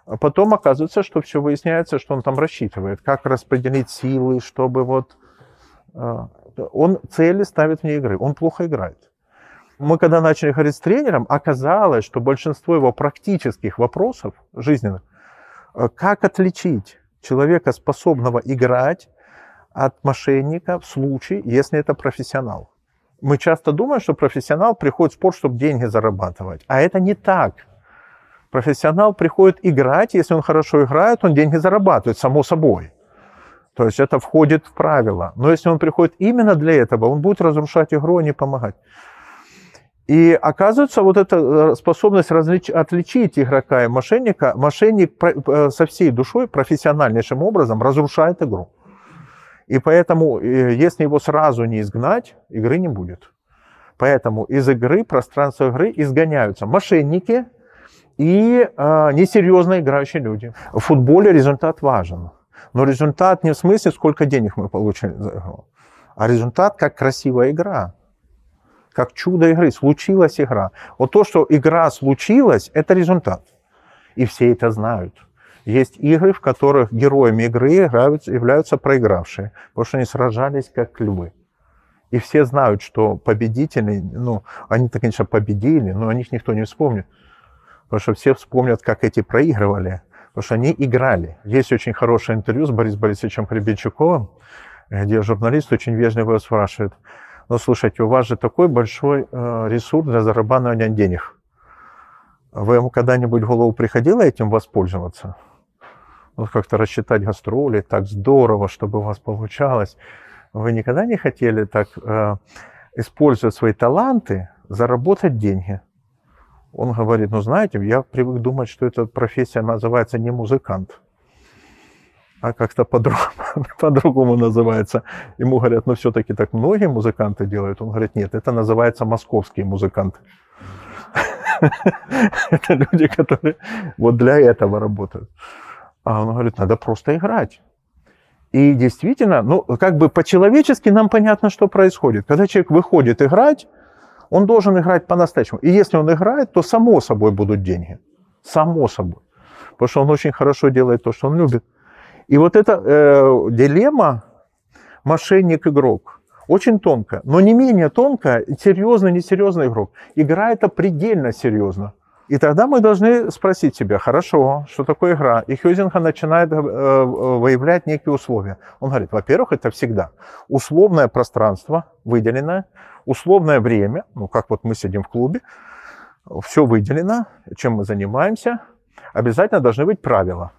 А потом оказывается, что все выясняется, что он там рассчитывает, как распределить силы, чтобы вот... Э, он цели ставит вне игры, он плохо играет. Мы когда начали говорить с тренером, оказалось, что большинство его практических вопросов жизненных, э, как отличить человека, способного играть, от мошенника в случае, если это профессионал. Мы часто думаем, что профессионал приходит в спорт, чтобы деньги зарабатывать. А это не так. Профессионал приходит играть, если он хорошо играет, он деньги зарабатывает, само собой. То есть это входит в правила. Но если он приходит именно для этого, он будет разрушать игру, а не помогать. И оказывается, вот эта э, способность различ... отличить игрока и мошенника, мошенник э, со всей душой профессиональнейшим образом разрушает игру. И поэтому, э, если его сразу не изгнать, игры не будет. Поэтому из игры, пространства игры изгоняются мошенники и э, несерьезно играющие люди. В футболе результат важен. Но результат не в смысле, сколько денег мы получили за игру, а результат как красивая игра как чудо игры. Случилась игра. Вот то, что игра случилась, это результат. И все это знают. Есть игры, в которых героями игры являются проигравшие, потому что они сражались как львы. И все знают, что победители, ну, они-то, конечно, победили, но о них никто не вспомнит. Потому что все вспомнят, как эти проигрывали, потому что они играли. Есть очень хорошее интервью с Борисом Борисовичем Хребенчуковым, где журналист очень вежливо спрашивает, но слушайте, у вас же такой большой э, ресурс для зарабатывания денег. Вы ему когда-нибудь в голову приходило этим воспользоваться? Вот как-то рассчитать гастроли, так здорово, чтобы у вас получалось. Вы никогда не хотели так, э, используя свои таланты, заработать деньги? Он говорит, ну знаете, я привык думать, что эта профессия называется не музыкант а как-то по-другому, по-другому называется. Ему говорят, ну все-таки так многие музыканты делают. Он говорит, нет, это называется московские музыканты. Это люди, которые вот для этого работают. А он говорит, надо просто играть. И действительно, ну, как бы по-человечески нам понятно, что происходит. Когда человек выходит играть, он должен играть по-настоящему. И если он играет, то само собой будут деньги. Само собой. Потому что он очень хорошо делает то, что он любит. И вот эта э, дилемма мошенник-игрок очень тонкая, но не менее тонкая, серьезный, несерьезный игрок. Игра это предельно серьезно. И тогда мы должны спросить себя, хорошо, что такое игра? И Хёзинга начинает э, э, выявлять некие условия. Он говорит, во-первых, это всегда условное пространство выделенное, условное время, ну как вот мы сидим в клубе, все выделено, чем мы занимаемся, обязательно должны быть правила.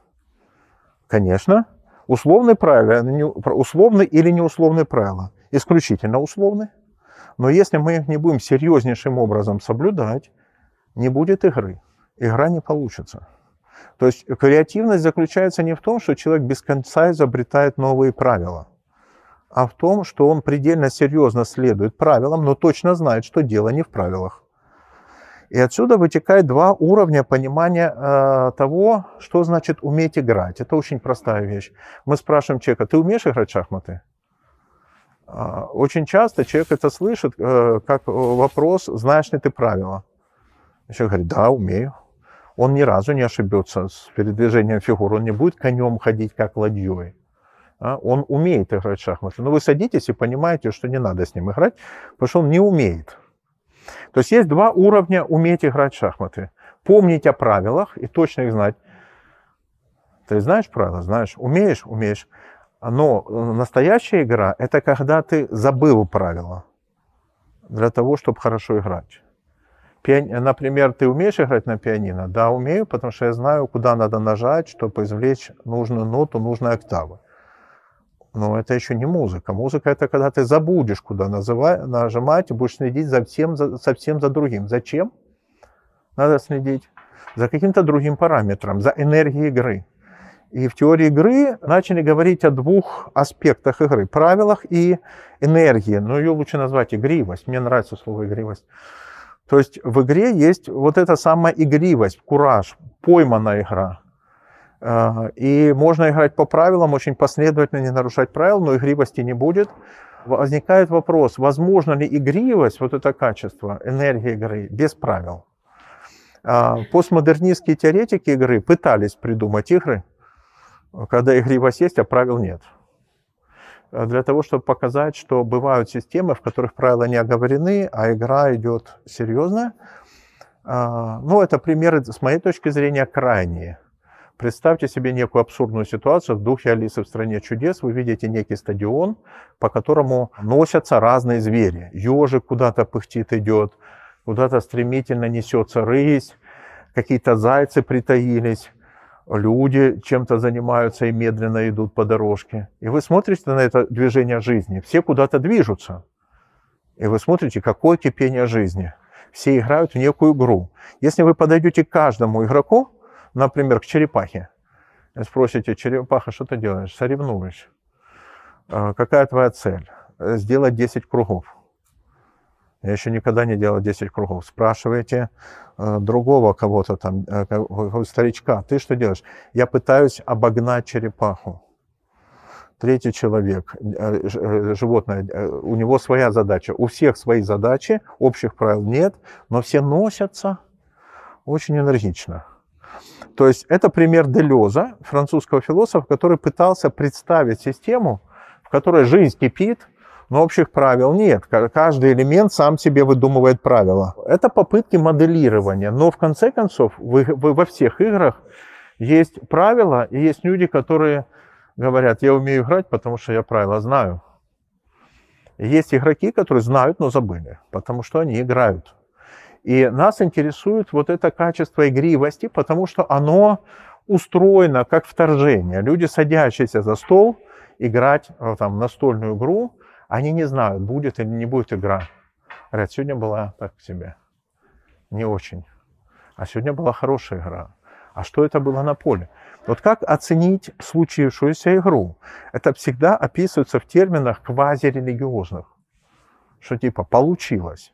Конечно, условные правила, условные или неусловные правила, исключительно условны. Но если мы их не будем серьезнейшим образом соблюдать, не будет игры. Игра не получится. То есть креативность заключается не в том, что человек без конца изобретает новые правила, а в том, что он предельно серьезно следует правилам, но точно знает, что дело не в правилах. И отсюда вытекает два уровня понимания э, того, что значит уметь играть. Это очень простая вещь. Мы спрашиваем человека, ты умеешь играть в шахматы? Э, очень часто человек это слышит э, как вопрос, знаешь ли ты правила. Человек говорит, да, умею. Он ни разу не ошибется с передвижением фигур, он не будет конем ходить, как ладьей. А? Он умеет играть в шахматы. Но вы садитесь и понимаете, что не надо с ним играть, потому что он не умеет. То есть есть два уровня уметь играть в шахматы. Помнить о правилах и точно их знать. Ты знаешь правила? Знаешь. Умеешь? Умеешь. Но настоящая игра – это когда ты забыл правила для того, чтобы хорошо играть. Пиани... Например, ты умеешь играть на пианино? Да, умею, потому что я знаю, куда надо нажать, чтобы извлечь нужную ноту, нужной октавы. Но это еще не музыка. Музыка это когда ты забудешь, куда называть, нажимать, и будешь следить за всем, за, совсем за другим. Зачем? Надо следить за каким-то другим параметром, за энергией игры. И в теории игры начали говорить о двух аспектах игры. Правилах и энергии. Но ее лучше назвать игривость. Мне нравится слово игривость. То есть в игре есть вот эта самая игривость, кураж, пойманная игра. И можно играть по правилам, очень последовательно не нарушать правил, но игривости не будет. Возникает вопрос, возможно ли игривость, вот это качество, энергия игры, без правил? А, постмодернистские теоретики игры пытались придумать игры, когда игривость есть, а правил нет. А для того, чтобы показать, что бывают системы, в которых правила не оговорены, а игра идет серьезно. Ну, это примеры, с моей точки зрения, крайние. Представьте себе некую абсурдную ситуацию. В духе Алисы в стране чудес вы видите некий стадион, по которому носятся разные звери. Ежик куда-то пыхтит идет, куда-то стремительно несется рысь, какие-то зайцы притаились, люди чем-то занимаются и медленно идут по дорожке. И вы смотрите на это движение жизни, все куда-то движутся. И вы смотрите, какое кипение жизни. Все играют в некую игру. Если вы подойдете к каждому игроку, например, к черепахе, спросите, черепаха, что ты делаешь? Соревнуешь. «А какая твоя цель? Сделать 10 кругов. Я еще никогда не делал 10 кругов. Спрашиваете э, другого кого-то там, э, старичка, ты что делаешь? Я пытаюсь обогнать черепаху. Третий человек, э, э, животное, э, у него своя задача. У всех свои задачи, общих правил нет, но все носятся очень энергично. То есть это пример Делеза, французского философа, который пытался представить систему, в которой жизнь кипит, но общих правил нет. Каждый элемент сам себе выдумывает правила. Это попытки моделирования. Но в конце концов, вы, вы во всех играх есть правила, и есть люди, которые говорят, я умею играть, потому что я правила знаю. Есть игроки, которые знают, но забыли, потому что они играют. И нас интересует вот это качество игривости, потому что оно устроено как вторжение. Люди, садящиеся за стол, играть э, там, настольную игру, они не знают, будет или не будет игра. Говорят, сегодня была так себе, не очень. А сегодня была хорошая игра. А что это было на поле? Вот как оценить случившуюся игру? Это всегда описывается в терминах квазирелигиозных. Что типа получилось,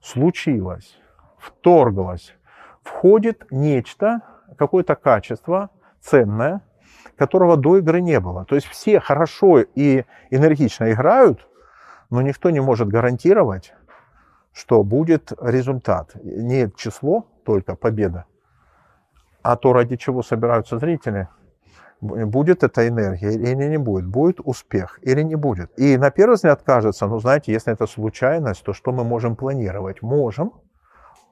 случилось, вторглось, входит нечто, какое-то качество ценное, которого до игры не было. То есть все хорошо и энергично играют, но никто не может гарантировать, что будет результат. Не число только победа, а то, ради чего собираются зрители. Будет эта энергия или не будет, будет успех или не будет. И на первый взгляд кажется, ну знаете, если это случайность, то что мы можем планировать? Можем,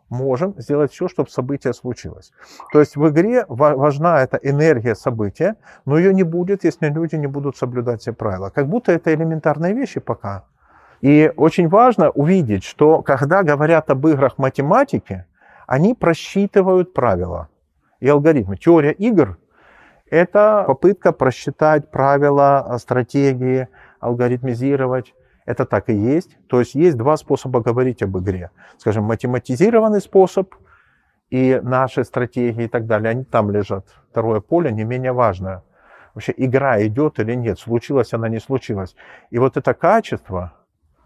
можем сделать все, чтобы событие случилось. То есть в игре важна эта энергия события, но ее не будет, если люди не будут соблюдать все правила. Как будто это элементарные вещи пока. И очень важно увидеть, что когда говорят об играх математики, они просчитывают правила и алгоритмы. Теория игр – это попытка просчитать правила, стратегии, алгоритмизировать. Это так и есть. То есть есть два способа говорить об игре. Скажем, математизированный способ и наши стратегии и так далее, они там лежат. Второе поле не менее важное. Вообще игра идет или нет, случилась она, не случилась. И вот это качество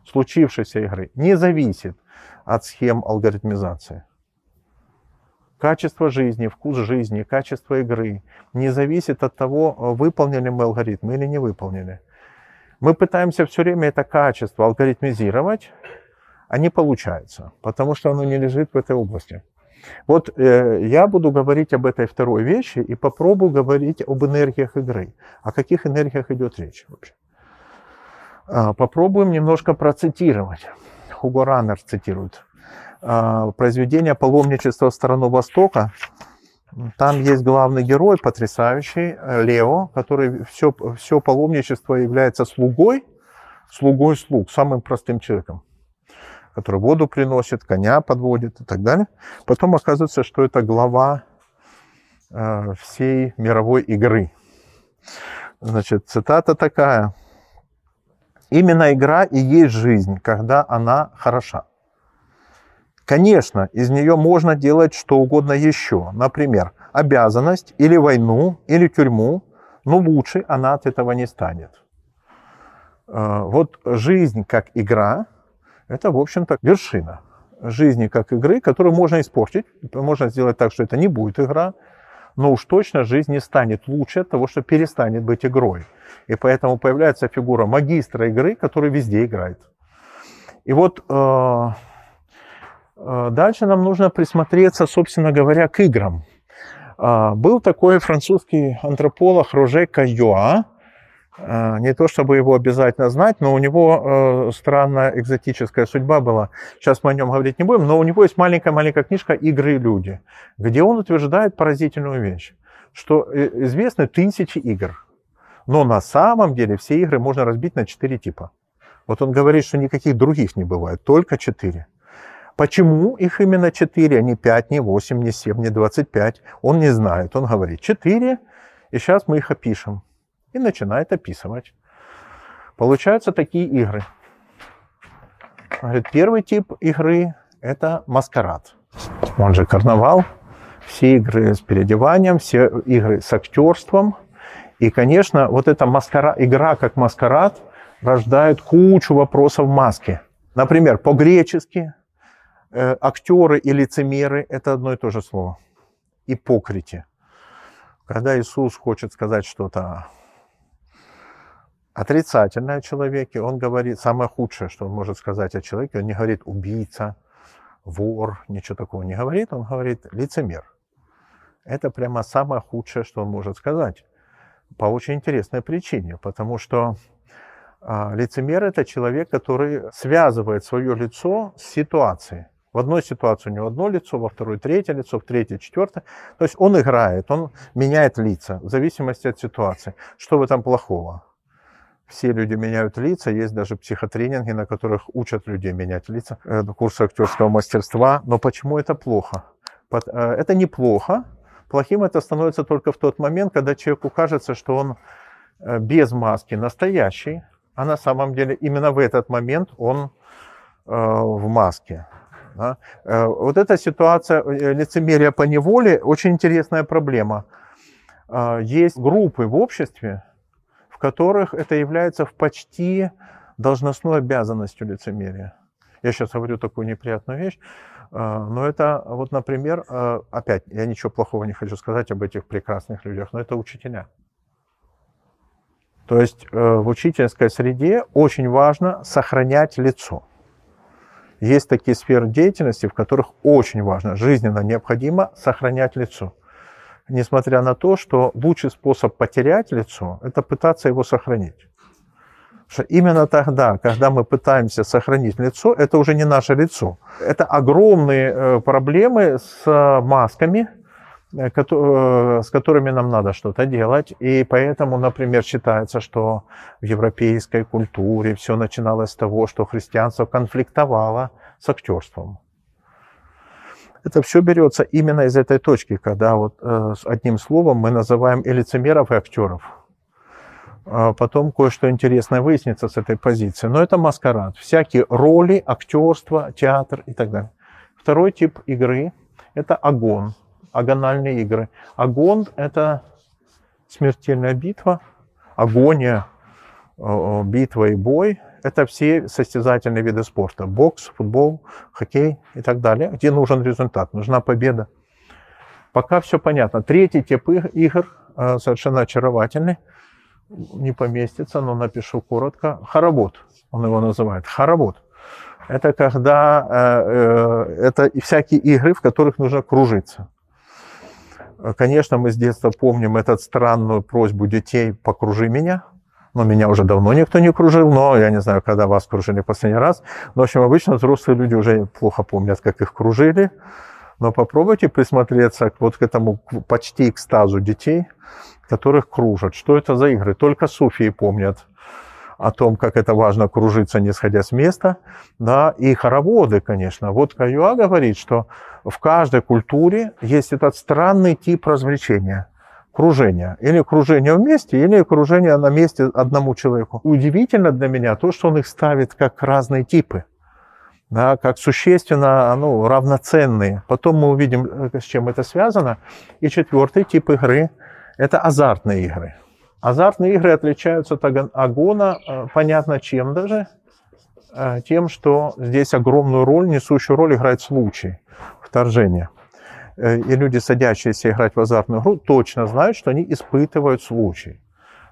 случившейся игры не зависит от схем алгоритмизации. Качество жизни, вкус жизни, качество игры не зависит от того, выполнили мы алгоритм или не выполнили. Мы пытаемся все время это качество алгоритмизировать, а не получается, потому что оно не лежит в этой области. Вот э, я буду говорить об этой второй вещи и попробую говорить об энергиях игры. О каких энергиях идет речь вообще? А, попробуем немножко процитировать. Хуго Раннер цитирует. А, произведение «Паломничество в сторону Востока». Там есть главный герой, потрясающий, э, Лео, который все, все паломничество является слугой, слугой слуг, самым простым человеком, который воду приносит, коня подводит и так далее. Потом оказывается, что это глава э, всей мировой игры. Значит, цитата такая. «Именно игра и есть жизнь, когда она хороша. Конечно, из нее можно делать что угодно еще. Например, обязанность или войну, или тюрьму, но лучше она от этого не станет. Э, вот жизнь как игра – это, в общем-то, вершина жизни как игры, которую можно испортить. Можно сделать так, что это не будет игра, но уж точно жизнь не станет лучше от того, что перестанет быть игрой. И поэтому появляется фигура магистра игры, который везде играет. И вот э, дальше нам нужно присмотреться, собственно говоря, к играм. А, был такой французский антрополог Роже Кайоа. А, не то чтобы его обязательно знать, но у него э, странная экзотическая судьба была. Сейчас мы о нем говорить не будем, но у него есть маленькая-маленькая книжка «Игры и люди», где он утверждает поразительную вещь, что э, известны тысячи игр, но на самом деле все игры можно разбить на четыре типа. Вот он говорит, что никаких других не бывает, только четыре. Почему их именно 4, а не 5, не 8, не 7, не 25? Он не знает. Он говорит 4, и сейчас мы их опишем. И начинает описывать. Получаются такие игры. Говорит, первый тип игры – это маскарад. Он же карнавал. Все игры с переодеванием, все игры с актерством. И, конечно, вот эта маскара, игра как маскарад рождает кучу вопросов в маске. Например, по-гречески актеры и лицемеры – это одно и то же слово. Ипокрити. Когда Иисус хочет сказать что-то отрицательное о человеке, он говорит самое худшее, что он может сказать о человеке. Он не говорит убийца, вор, ничего такого не говорит. Он говорит лицемер. Это прямо самое худшее, что он может сказать. По очень интересной причине. Потому что а, лицемер – это человек, который связывает свое лицо с ситуацией. В одной ситуации у него одно лицо, во второй третье лицо, в третьей четвертое. То есть он играет, он меняет лица в зависимости от ситуации. Что в этом плохого? Все люди меняют лица, есть даже психотренинги, на которых учат людей менять лица, это курсы актерского мастерства. Но почему это плохо? Э, это неплохо. Плохим это становится только в тот момент, когда человеку кажется, что он э, без маски настоящий, а на самом деле именно в этот момент он э, в маске. Да? Э, вот эта ситуация э, лицемерия по неволе очень интересная проблема. А, есть группы в обществе, в которых это является в почти должностной обязанностью лицемерия. Я сейчас говорю такую неприятную вещь, но это, вот, например, опять, я ничего плохого не хочу сказать об этих прекрасных людях, но это учителя. То есть э, в учительской среде очень важно сохранять лицо. Есть такие сферы деятельности, в которых очень важно, жизненно необходимо сохранять лицо. Несмотря на то, что лучший способ потерять лицо – это пытаться его сохранить. что именно тогда, когда мы пытаемся сохранить лицо, это уже не наше лицо. Это огромные э, проблемы с масками, с которыми нам надо что-то делать. И поэтому, например, считается, что в европейской культуре все начиналось с того, что христианство конфликтовало с актерством. Это все берется именно из этой точки, когда вот э, одним словом мы называем и лицемеров, и актеров. А потом кое-что интересное выяснится с этой позиции. Но это маскарад. Всякие роли, актерство, театр и так далее. Второй тип игры – это агон агональные игры. Агон – это смертельная битва, агония, битва и бой – это все состязательные виды спорта. Бокс, футбол, хоккей и так далее, где нужен результат, нужна победа. Пока все понятно. Третий тип игр э, совершенно очаровательный, не поместится, но напишу коротко. Хоровод, он его называет. Хоровод. Это когда э, э, это всякие игры, в которых нужно кружиться. Э, конечно, мы с детства помним эту странную просьбу детей «покружи меня». Но меня уже давно никто не кружил, но я не знаю, когда вас кружили последний раз. Но, в общем, обычно взрослые люди уже плохо помнят, как их кружили. Но попробуйте присмотреться вот к этому почти экстазу детей, которых кружат. Что это за игры? Только суфии помнят о том, как это важно кружиться, не сходя с места. Да, и хороводы, конечно. Вот Каюа говорит, что в каждой культуре есть этот странный тип развлечения кружения. Или кружение вместе, или кружение на месте одному человеку. Удивительно для меня то, что он их ставит как разные типы. Да, как существенно ну, равноценные. Потом мы увидим, э, с чем это связано. И четвертый тип игры – это азартные игры. Азартные игры отличаются от агона, э, понятно чем даже, э, тем, что здесь огромную роль, несущую роль играет случай вторжения. Э, и люди, садящиеся играть в азартную игру, точно знают, что они испытывают случай.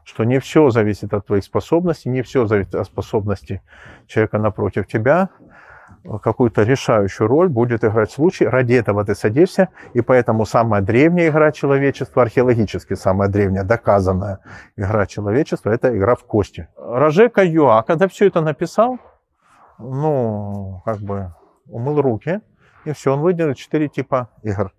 Что не все зависит от твоих способностей, не все зависит от способностей человека напротив тебя. Какую-то решающую роль будет играть случай. Ради этого ты садишься, и поэтому самая древняя игра человечества, археологически самая древняя, доказанная игра человечества, это игра в кости. Роже Каюа, когда все это написал, ну, как бы умыл руки, и все, он выделил четыре типа игр.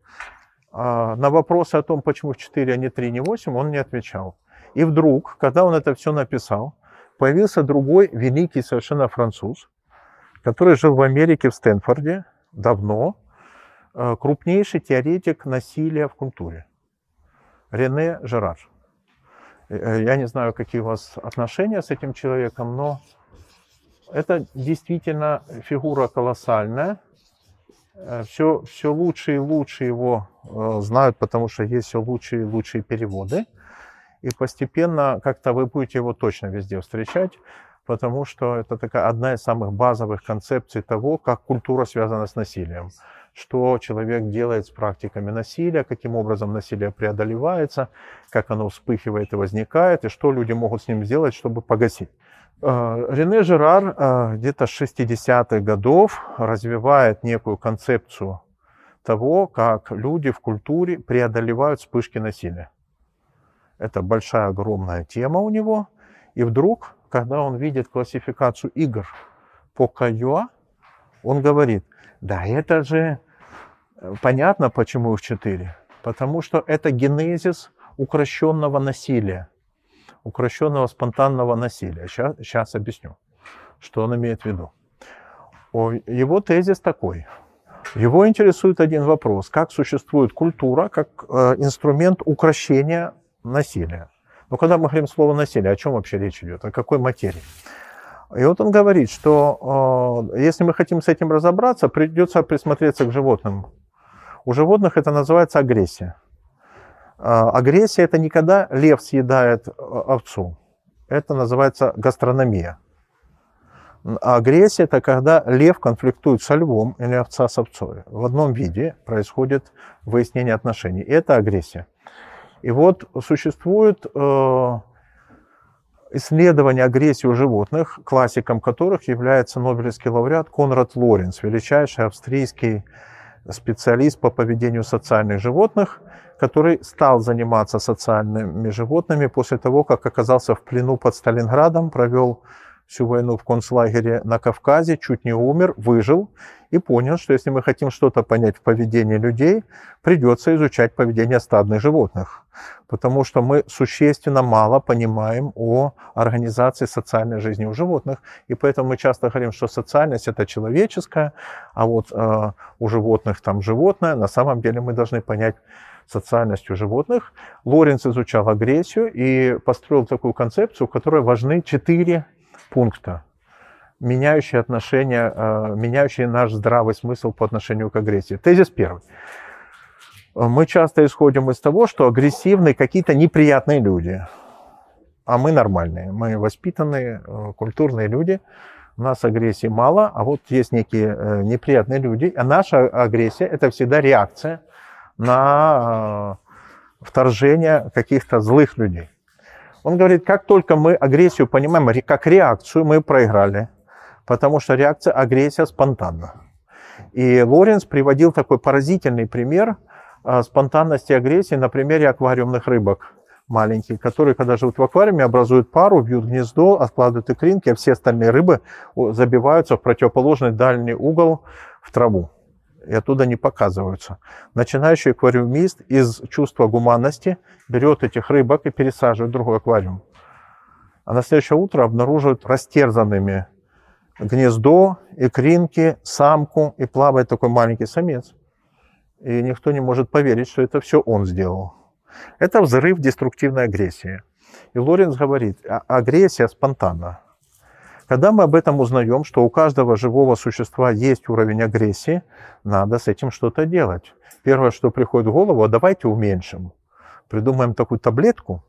А на вопросы о том, почему 4, а не 3, не 8, он не отвечал. И вдруг, когда он это все написал, появился другой великий совершенно француз, который жил в Америке, в Стэнфорде, давно, э, крупнейший теоретик насилия в культуре. Рене Жерар. Э, я не знаю, какие у вас отношения с этим человеком, но это действительно фигура колоссальная. Все, э, все лучше и лучше его знают, потому что есть все лучшие и лучшие переводы. И постепенно как-то вы будете его точно везде встречать, потому что это такая одна из самых базовых концепций того, как культура связана с насилием. Что человек делает с практиками насилия, каким образом насилие преодолевается, как оно вспыхивает и возникает, и что люди могут с ним сделать, чтобы погасить. Э, Рене Жерар э, где-то с 60-х годов развивает некую концепцию того, как люди в культуре преодолевают вспышки насилия. Это большая, огромная тема у него. И вдруг, когда он видит классификацию игр по Каюа, он говорит, да, это же э, понятно, почему их четыре. Потому что это генезис укращенного насилия, укращенного спонтанного насилия. Сейчас, сейчас объясню, что он имеет в виду. Его тезис такой. Его интересует один вопрос. Как существует культура как э, инструмент укращения насилия. Но когда мы говорим слово насилие, о чем вообще речь идет? О какой материи? И вот он говорит, что э, если мы хотим с этим разобраться, придется присмотреться к животным. У животных это называется агрессия. Э, агрессия это не когда лев съедает э, овцу. Это называется гастрономия. А агрессия это когда лев конфликтует со львом или овца с овцой. В одном виде происходит выяснение отношений. Это агрессия. И вот существует э, исследование агрессии у животных, классиком которых является Нобелевский лауреат Конрад Лоренц, величайший австрийский специалист по поведению социальных животных, который стал заниматься социальными животными после того, как оказался в плену под Сталинградом, провел всю войну в концлагере на Кавказе, чуть не умер, выжил и понял, что если мы хотим что-то понять в поведении людей, придется изучать поведение стадных животных, потому что мы существенно мало понимаем о организации социальной жизни у животных, и поэтому мы часто говорим, что социальность это человеческая, а вот э, у животных там животное. На самом деле мы должны понять социальность у животных. Лоренц изучал агрессию и построил такую концепцию, в которой важны четыре пункта, меняющие отношения, э, меняющие наш здравый смысл по отношению к агрессии. Тезис первый. Мы часто исходим из того, что агрессивны какие-то неприятные люди, а мы нормальные, мы воспитанные, э, культурные люди, у нас агрессии мало, а вот есть некие э, неприятные люди, а наша агрессия – это всегда реакция на вторжение каких-то злых людей. Он говорит, как только мы агрессию понимаем как реакцию, мы проиграли, потому что реакция, агрессия спонтанна. И Лоренс приводил такой поразительный пример а, спонтанности агрессии на примере аквариумных рыбок маленьких, которые, когда живут в аквариуме, образуют пару, бьют гнездо, откладывают икринки, а все остальные рыбы забиваются в противоположный дальний угол в траву и оттуда не показываются. Начинающий аквариумист из чувства гуманности берет этих рыбок и пересаживает в другой аквариум. А на следующее утро обнаруживают растерзанными гнездо, икринки, самку, и плавает такой маленький самец. И никто не может поверить, что это все он сделал. Это взрыв деструктивной агрессии. И Лоренс говорит, «А агрессия спонтанна. Когда мы об этом узнаем, что у каждого живого существа есть уровень агрессии, надо с этим что-то делать. Первое, что приходит в голову, а давайте уменьшим. Придумаем такую таблетку,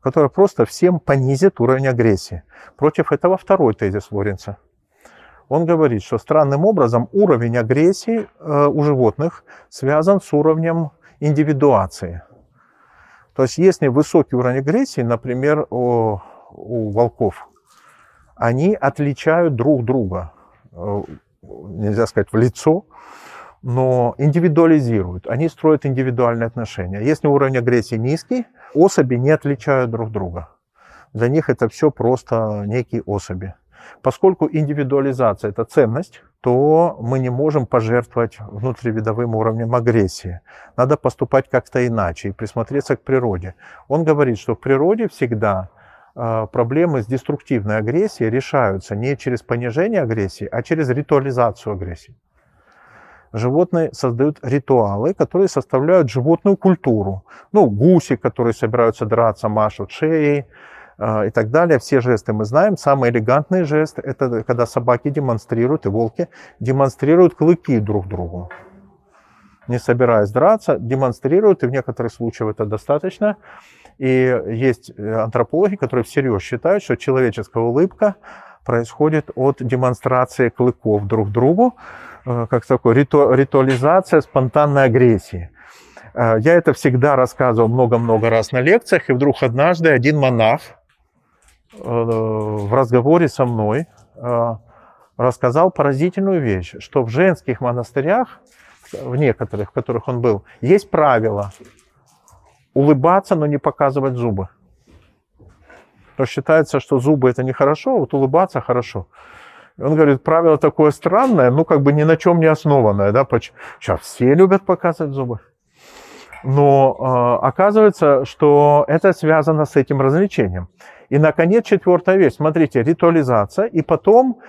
которая просто всем понизит уровень агрессии. Против этого второй тезис Лоренца. Он говорит, что странным образом уровень агрессии э, у животных связан с уровнем индивидуации. То есть если высокий уровень агрессии, например, у, у волков – они отличают друг друга. Э, нельзя сказать, в лицо, но индивидуализируют. Они строят индивидуальные отношения. Если уровень агрессии низкий, особи не отличают друг друга. Для них это все просто некие особи. Поскольку индивидуализация – это ценность, то мы не можем пожертвовать внутривидовым уровнем агрессии. Надо поступать как-то иначе и присмотреться к природе. Он говорит, что в природе всегда проблемы с деструктивной агрессией решаются не через понижение агрессии, а через ритуализацию агрессии. Животные создают ритуалы, которые составляют животную культуру. Ну, гуси, которые собираются драться, машут шеей, а, и так далее. Все жесты мы знаем. Самый элегантный жест – это когда собаки демонстрируют, и волки демонстрируют клыки друг другу. Не собираясь драться, демонстрируют, и в некоторых случаях это достаточно. И есть э, антропологи, которые всерьез считают, что человеческая улыбка происходит от демонстрации клыков друг другу, э, как такой риту, ритуализация спонтанной агрессии. Э, я это всегда рассказывал много-много раз на лекциях, и вдруг однажды один монах, в разговоре со мной рассказал поразительную вещь, что в женских монастырях, в некоторых, в которых он был, есть правило улыбаться, но не показывать зубы. То считается, что зубы это нехорошо, а вот улыбаться хорошо. И он говорит, правило такое странное, ну как бы ни на чем не основанное. Да? Сейчас все любят показывать зубы. Но э, оказывается, что это связано с этим развлечением. И, наконец, четвертая вещь. Смотрите, ритуализация. И потом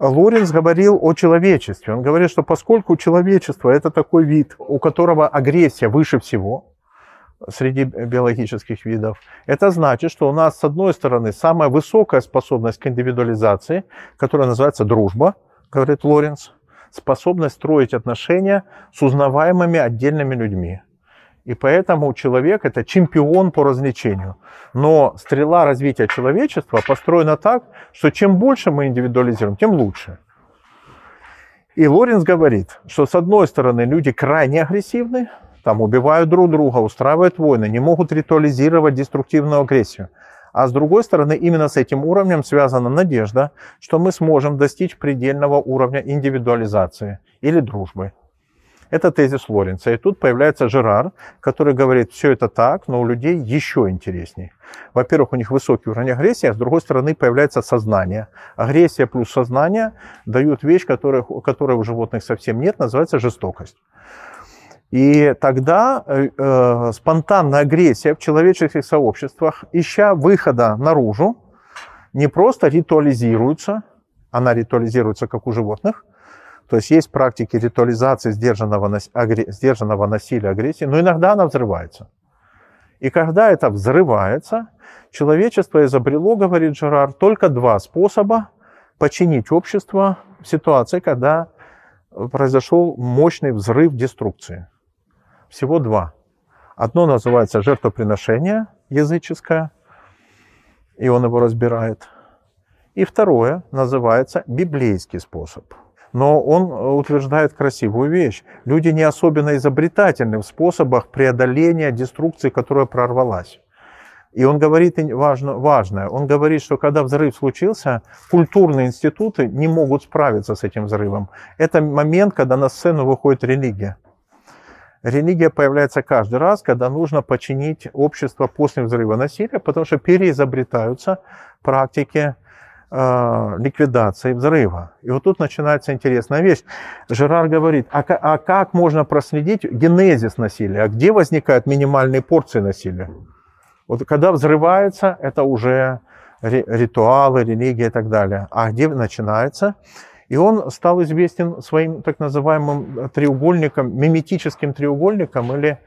Лоренс говорил о человечестве. Он говорит, что поскольку человечество – это такой вид, у которого агрессия выше всего среди биологических видов, это значит, что у нас, с одной стороны, самая высокая способность к индивидуализации, которая называется дружба, говорит Лоренс, способность строить отношения с узнаваемыми отдельными людьми. И поэтому человек – это чемпион по развлечению. Но стрела развития человечества построена так, что чем больше мы индивидуализируем, тем лучше. И Лоренс говорит, что с одной стороны люди крайне агрессивны, там убивают друг друга, устраивают войны, не могут ритуализировать деструктивную агрессию. А с другой стороны, именно с этим уровнем связана надежда, что мы сможем достичь предельного уровня индивидуализации или дружбы. Это тезис Лоренца. И тут появляется Жерар, который говорит, все это так, но у людей еще интереснее. Во-первых, у них высокий уровень агрессии, а с другой стороны появляется сознание. Агрессия плюс сознание дают вещь, которой, которой у животных совсем нет, называется жестокость. И тогда э, э, спонтанная агрессия в человеческих сообществах, ища выхода наружу, не просто ритуализируется, она ритуализируется как у животных – то есть есть практики ритуализации сдержанного, сдержанного насилия, агрессии, но иногда она взрывается. И когда это взрывается, человечество изобрело, говорит Жерар, только два способа починить общество в ситуации, когда произошел мощный взрыв деструкции. Всего два. Одно называется жертвоприношение языческое, и он его разбирает. И второе называется библейский способ – но он э, утверждает красивую вещь. Люди не особенно изобретательны в способах преодоления деструкции, которая прорвалась. И он говорит важно, важное. Он говорит, что когда взрыв случился, культурные институты не могут справиться с этим взрывом. Это момент, когда на сцену выходит религия. Религия появляется каждый раз, когда нужно починить общество после взрыва насилия, потому что переизобретаются практики э, ликвидации взрыва. И вот тут начинается интересная вещь. Жерар говорит, а, а как можно проследить генезис насилия? А где возникают минимальные порции насилия? Вот когда взрывается, это уже ритуалы, религия и так далее. А где начинается? И он стал известен своим так называемым треугольником, миметическим треугольником или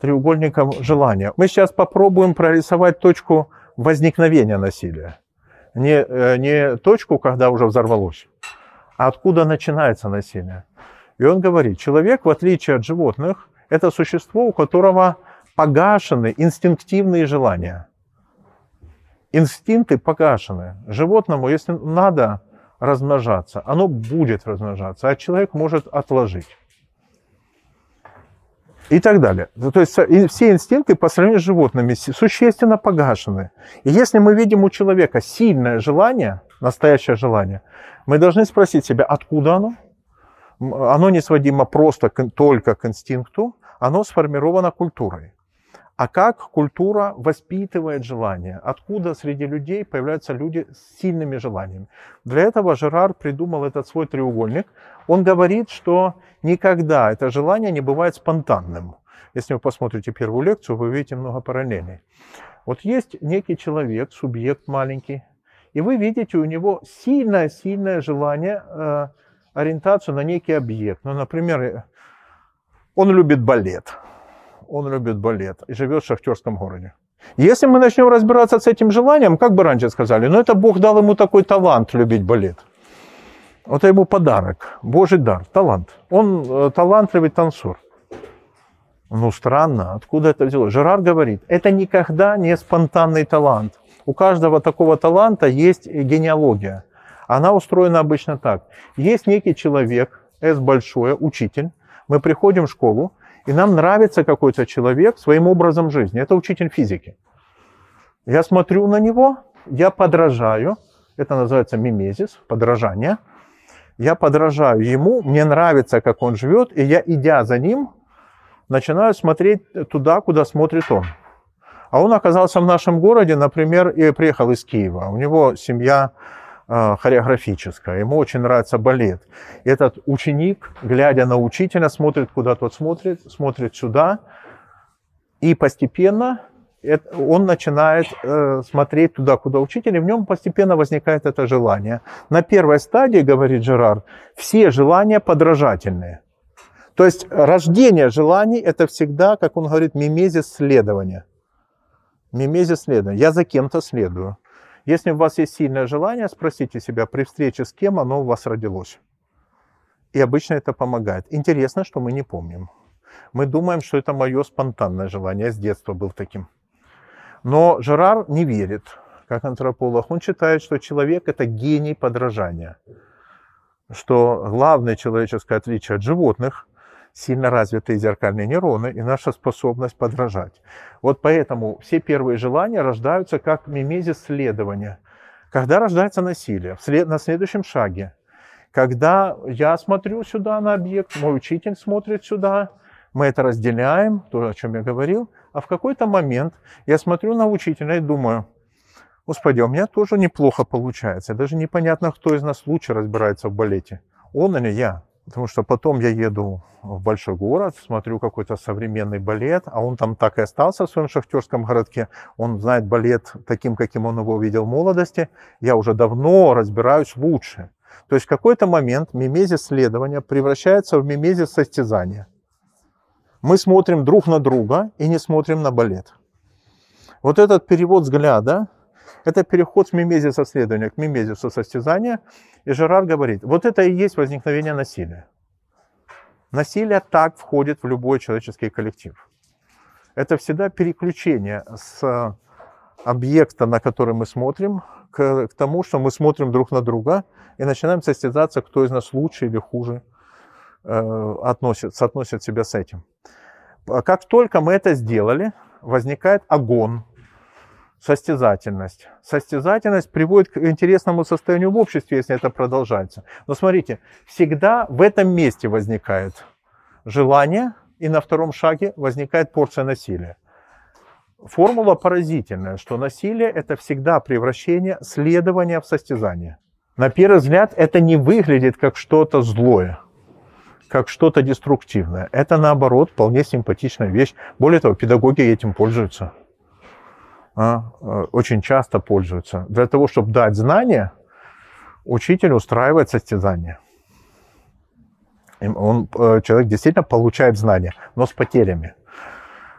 треугольником желания. Мы сейчас попробуем прорисовать точку возникновения насилия не, э, не точку, когда уже взорвалось, а откуда начинается насилие. И он говорит, человек, в отличие от животных, это существо, у которого погашены инстинктивные желания. Инстинкты погашены. Животному, если надо размножаться, оно будет размножаться, а человек может отложить и так далее. То есть все инстинкты по сравнению с животными существенно погашены. И если мы видим у человека сильное желание, настоящее желание, мы должны спросить себя, откуда оно оно не сводимо просто только к инстинкту, оно сформировано культурой. А как культура воспитывает желание? Откуда среди людей появляются люди с сильными желаниями? Для этого Жерар придумал этот свой треугольник. Он говорит, что никогда это желание не бывает спонтанным. Если вы посмотрите первую лекцию, вы увидите много параллелей. Вот есть некий человек, субъект маленький, и вы видите у него сильное-сильное желание, э, ориентацию на некий объект. Ну, например, он любит балет он любит балет и живет в шахтерском городе. Если мы начнем разбираться с этим желанием, как бы раньше сказали, ну это Бог дал ему такой талант любить балет. Это ему подарок, Божий дар, талант. Он э, талантливый танцор. Ну странно, откуда это взялось? Жерар говорит, это никогда не спонтанный талант. У каждого такого таланта есть генеалогия. Она устроена обычно так. Есть некий человек, S большое, учитель. Мы приходим в школу, и нам нравится какой-то человек своим образом жизни. Это учитель физики. Я смотрю на него, я подражаю. Это называется мимезис, подражание. Я подражаю ему, мне нравится, как он живет, и я, идя за ним, начинаю смотреть туда, куда смотрит он. А он оказался в нашем городе, например, и приехал из Киева. У него семья а, хореографическая, ему очень нравится балет. Этот ученик, глядя на учителя, смотрит, куда тот смотрит, смотрит сюда, и постепенно он начинает э, смотреть туда, куда учитель, и в нем постепенно возникает это желание. На первой стадии, говорит Жерар, все желания подражательные. То есть рождение желаний – это всегда, как он говорит, мимезис следования. Мимезис следования. Я за кем-то следую. Если у вас есть сильное желание, спросите себя при встрече с кем оно у вас родилось. И обычно это помогает. Интересно, что мы не помним. Мы думаем, что это мое спонтанное желание. Я с детства был таким. Но Жерар не верит, как антрополог. Он считает, что человек – это гений подражания. Что главное человеческое отличие от животных сильно развитые зеркальные нейроны и наша способность подражать. Вот поэтому все первые желания рождаются как мимезис следования. Когда рождается насилие? На следующем шаге. Когда я смотрю сюда на объект, мой учитель смотрит сюда, мы это разделяем, то, о чем я говорил, а в какой-то момент я смотрю на учителя и думаю, Господи, у меня тоже неплохо получается. Даже непонятно, кто из нас лучше разбирается в балете. Он или я. Потому что потом я еду в большой город, смотрю какой-то современный балет, а он там так и остался в своем шахтерском городке. Он знает балет таким, каким он его видел в молодости. Я уже давно разбираюсь лучше. То есть в какой-то момент мимезис следования превращается в мимезис состязания. Мы смотрим друг на друга и не смотрим на балет. Вот этот перевод взгляда это переход с мимезиса следования к мимезису состязания. И Жерар говорит, вот это и есть возникновение насилия. Насилие так входит в любой человеческий коллектив. Это всегда переключение с объекта, на который мы смотрим, к, к тому, что мы смотрим друг на друга и начинаем состязаться, кто из нас лучше или хуже э, относит, соотносит себя с этим. Как только мы это сделали, возникает огонь, состязательность. Состязательность приводит к интересному состоянию в обществе, если это продолжается. Но смотрите, всегда в этом месте возникает желание, и на втором шаге возникает порция насилия. Формула поразительная, что насилие – это всегда превращение следования в состязание. На первый взгляд это не выглядит как что-то злое, как что-то деструктивное. Это, наоборот, вполне симпатичная вещь. Более того, педагоги этим пользуются очень часто пользуются. Для того, чтобы дать знания, учитель устраивает состязание. Он, э, человек действительно получает знания, но с потерями.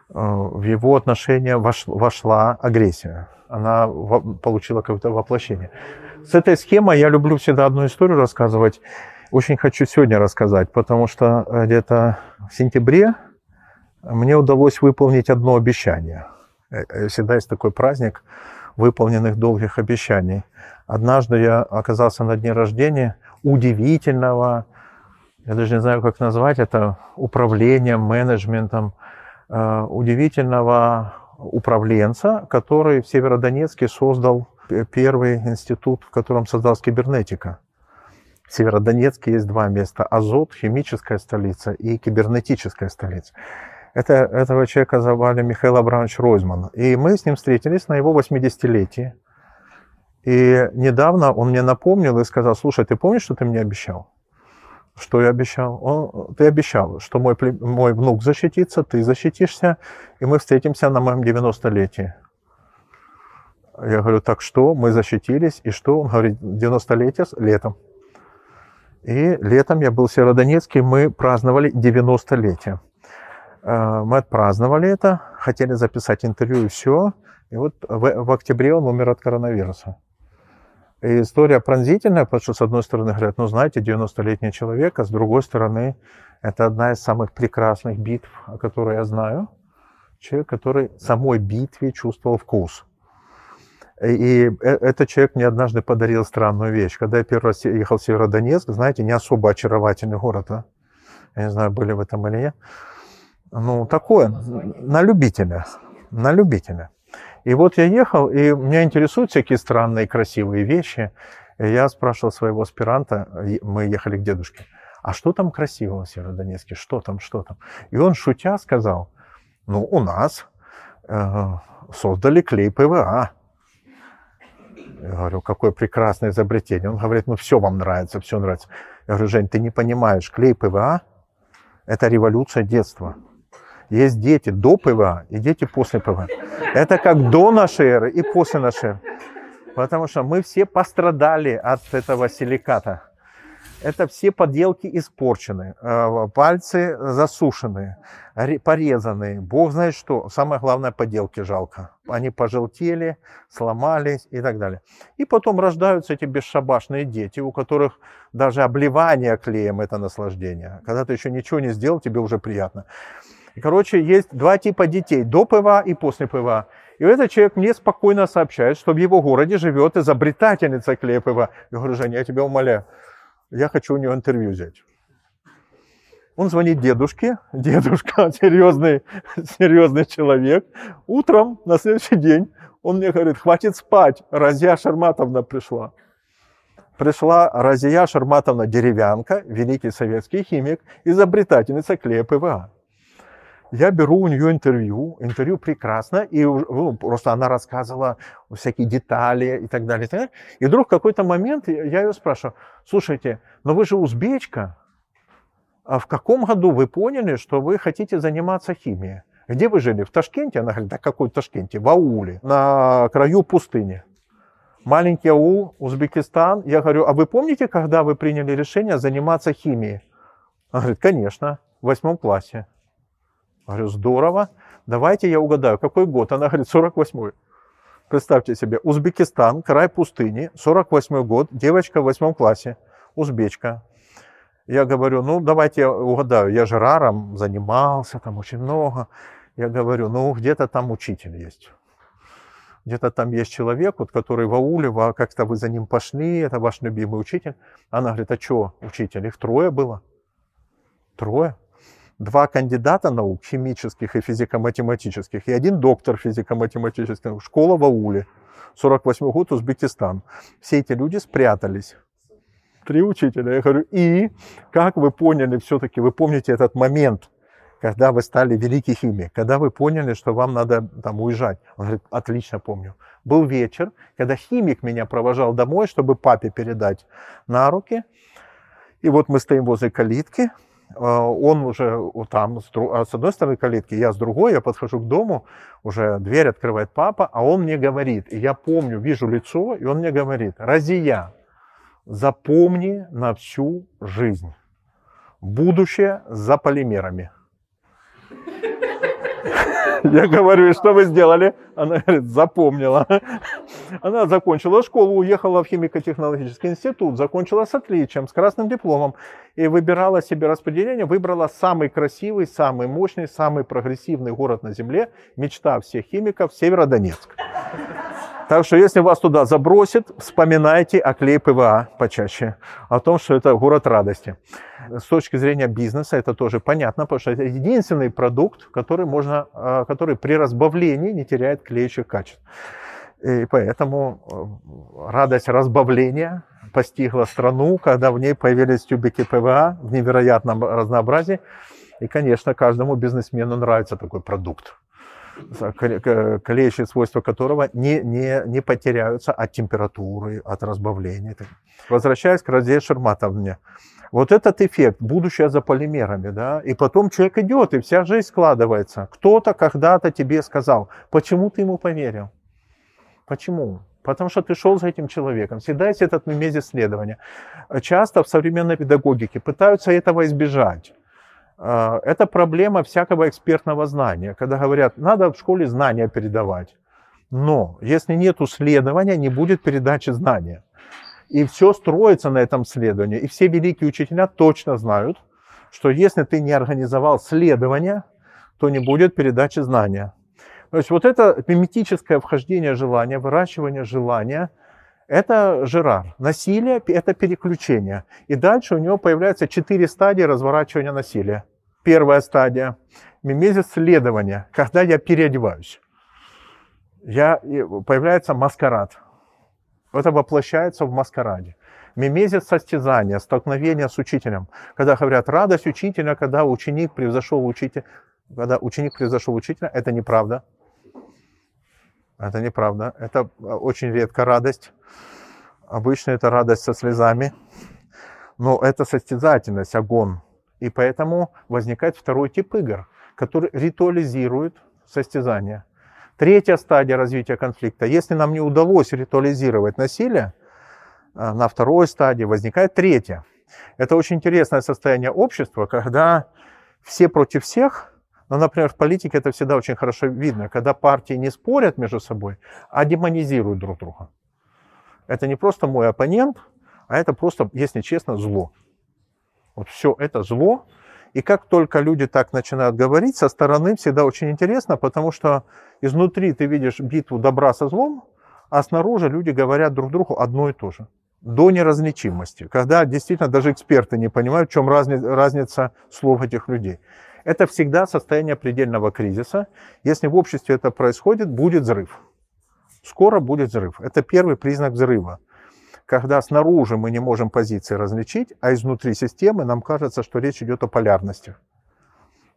Э, в его отношения вошла агрессия. Она получила какое-то воплощение. С этой схемой я люблю всегда одну историю рассказывать. Очень хочу сегодня рассказать, потому что где-то в сентябре мне удалось выполнить одно обещание – Э, э, всегда есть такой праздник выполненных долгих обещаний. Однажды я оказался на дне рождения удивительного, я даже не знаю, как назвать это, управлением, менеджментом, э, удивительного управленца, который в Северодонецке создал первый институт, в котором создалась кибернетика. В Северодонецке есть два места. Азот, химическая столица, и кибернетическая столица. Это, этого человека звали Михаил Абрамович Ройзман. И мы с ним встретились на его 80-летии. И недавно он мне напомнил и сказал, слушай, ты помнишь, что ты мне обещал? Что я обещал? Он, ты обещал, что мой, мой внук защитится, ты защитишься, и мы встретимся на моем 90-летии. Я говорю, так что? Мы защитились, и что? Он говорит, 90-летие летом. И летом я был в Северодонецке, мы праздновали 90-летие. Э, мы отпраздновали это, хотели записать интервью и все. И вот в, в октябре он умер от коронавируса. И история пронзительная, потому что, с одной стороны, говорят, ну, знаете, 90-летний человек, а с другой стороны, это одна из самых прекрасных битв, о которой я знаю. Человек, который самой битве чувствовал вкус. И э, этот человек мне однажды подарил странную вещь. Когда я первый раз ехал в Северодонецк, знаете, не особо очаровательный город, а? я не знаю, были в этом или нет. Ну, такое, на любителя, на любителя. И вот я ехал, и меня интересуют всякие странные красивые вещи. И я спрашивал своего аспиранта, мы ехали к дедушке, а что там красивого в Северодонецке, что там, что там? И он, шутя, сказал, ну, у нас э, создали клей ПВА. Я говорю, какое прекрасное изобретение. Он говорит, ну все вам нравится, все нравится. Я говорю, Жень, ты не понимаешь, клей ПВА – это революция детства. Есть дети до ПВА и дети после ПВА. Это как до нашей эры и после нашей эры. Потому что мы все пострадали от этого силиката. Это все поделки испорчены, э, пальцы засушены, порезанные. Бог знает что. Самое главное, поделки жалко. Они пожелтели, сломались и так далее. И потом рождаются эти бесшабашные дети, у которых даже обливание клеем – это наслаждение. Когда ты еще ничего не сделал, тебе уже приятно. И, короче, есть два типа детей, до ПВА и после ПВА. И этот человек мне спокойно сообщает, что в его городе живет изобретательница клея ПВА. Я говорю, Женя, я тебя умоляю, я хочу у него интервью взять. Он звонит дедушке, дедушка серьезный, серьезный человек. Утром на следующий день он мне говорит, хватит спать, Разия Шарматовна пришла. Пришла Разия Шарматовна Деревянка, великий советский химик, изобретательница клея ПВА. Я беру у нее интервью, интервью прекрасно, и ну, просто она рассказывала всякие детали и так далее. И, так далее. и вдруг в какой-то момент я ее спрашиваю, слушайте, но вы же узбечка, а в каком году вы поняли, что вы хотите заниматься химией? Где вы жили? В Ташкенте? Она говорит, да какой Ташкенте? В ауле, на краю пустыни. Маленький аул, Узбекистан. Я говорю, а вы помните, когда вы приняли решение заниматься химией? Она говорит, конечно, в восьмом классе. Говорю, здорово. Давайте я угадаю, какой год? Она говорит, 48-й. Представьте себе, Узбекистан, край пустыни, 48-й год, девочка в восьмом классе, узбечка. Я говорю, ну, давайте я угадаю, я же раром занимался, там очень много. Я говорю, ну, где-то там учитель есть. Где-то там есть человек, вот, который в ауле, как-то вы за ним пошли, это ваш любимый учитель. Она говорит, а что учитель? Их трое было. Трое два кандидата наук, химических и физико-математических, и один доктор физико-математических, школа в Ауле, 48 год, Узбекистан. Все эти люди спрятались. Три учителя. Я говорю, и как вы поняли все-таки, вы помните этот момент, когда вы стали великий химик, когда вы поняли, что вам надо там уезжать. Он говорит, отлично помню. Был вечер, когда химик меня провожал домой, чтобы папе передать на руки. И вот мы стоим возле калитки, он уже там, а, с одной стороны калитки, я с другой, я подхожу к дому, уже дверь открывает папа, а он мне говорит, и я помню, вижу лицо, и он мне говорит, Разия, запомни на всю жизнь, будущее за полимерами. Я говорю, что вы сделали? Она говорит, запомнила. Она закончила школу, уехала в химико-технологический институт, закончила с отличием, с красным дипломом. И выбирала себе распределение, выбрала самый красивый, самый мощный, самый прогрессивный город на Земле. Мечта всех химиков – Северодонецк. Так что если вас туда забросит, вспоминайте о клей ПВА почаще, о том, что это город радости. С точки зрения бизнеса это тоже понятно, потому что это единственный продукт, который, можно, а, который при разбавлении не теряет клеящих качеств. И поэтому э, радость разбавления постигла страну, когда в ней появились тюбики ПВА в невероятном разнообразии. И, конечно, каждому бизнесмену нравится такой продукт, клеящие свойства которого не, не, не потеряются от температуры, от разбавления. Возвращаясь к Разе Шерматовне. Вот этот эффект, будущее за полимерами, да, и потом человек идет, и вся жизнь складывается. Кто-то когда-то тебе сказал, почему ты ему поверил? Почему? Потому что ты шел за этим человеком. Всегда есть этот мемез исследования. Часто в современной педагогике пытаются этого избежать. А, это проблема всякого экспертного знания, когда говорят, надо в школе знания передавать. Но если нет исследования, не будет передачи знания. И все строится на этом следовании. И все великие учителя точно знают, что если ты не организовал следование, то не будет передачи знания. То есть вот это миметическое вхождение желания, выращивание желания, это Жерар. Насилие – это переключение. И дальше у него появляются четыре стадии разворачивания насилия. Первая стадия – мимезис следования, когда я переодеваюсь. Я, появляется маскарад. Это воплощается в маскараде. Мимезис состязания, столкновение с учителем. Когда говорят радость учителя, когда ученик превзошел учителя, когда ученик превзошел учителя, это неправда. Это неправда. Это а, очень редко радость. Обычно это радость со слезами. Но это состязательность, огонь. И поэтому возникает второй тип игр, который ритуализирует состязание. Третья стадия развития конфликта. Если нам не удалось ритуализировать насилие, а, на второй стадии возникает третья. Это очень интересное состояние общества, когда все против всех, но, например, в политике это всегда очень хорошо видно, когда партии не спорят между собой, а демонизируют друг друга. Это не просто мой оппонент, а это просто, если честно, зло. Вот все это зло. И как только люди так начинают говорить, со стороны всегда очень интересно, потому что изнутри ты видишь битву добра со злом, а снаружи люди говорят друг другу одно и то же. До неразличимости. Когда действительно даже эксперты не понимают, в чем разница слов этих людей. Это всегда состояние предельного кризиса. Если в обществе это происходит, будет взрыв. Скоро будет взрыв. Это первый признак взрыва. Когда снаружи мы не можем позиции различить, а изнутри системы нам кажется, что речь идет о полярностях.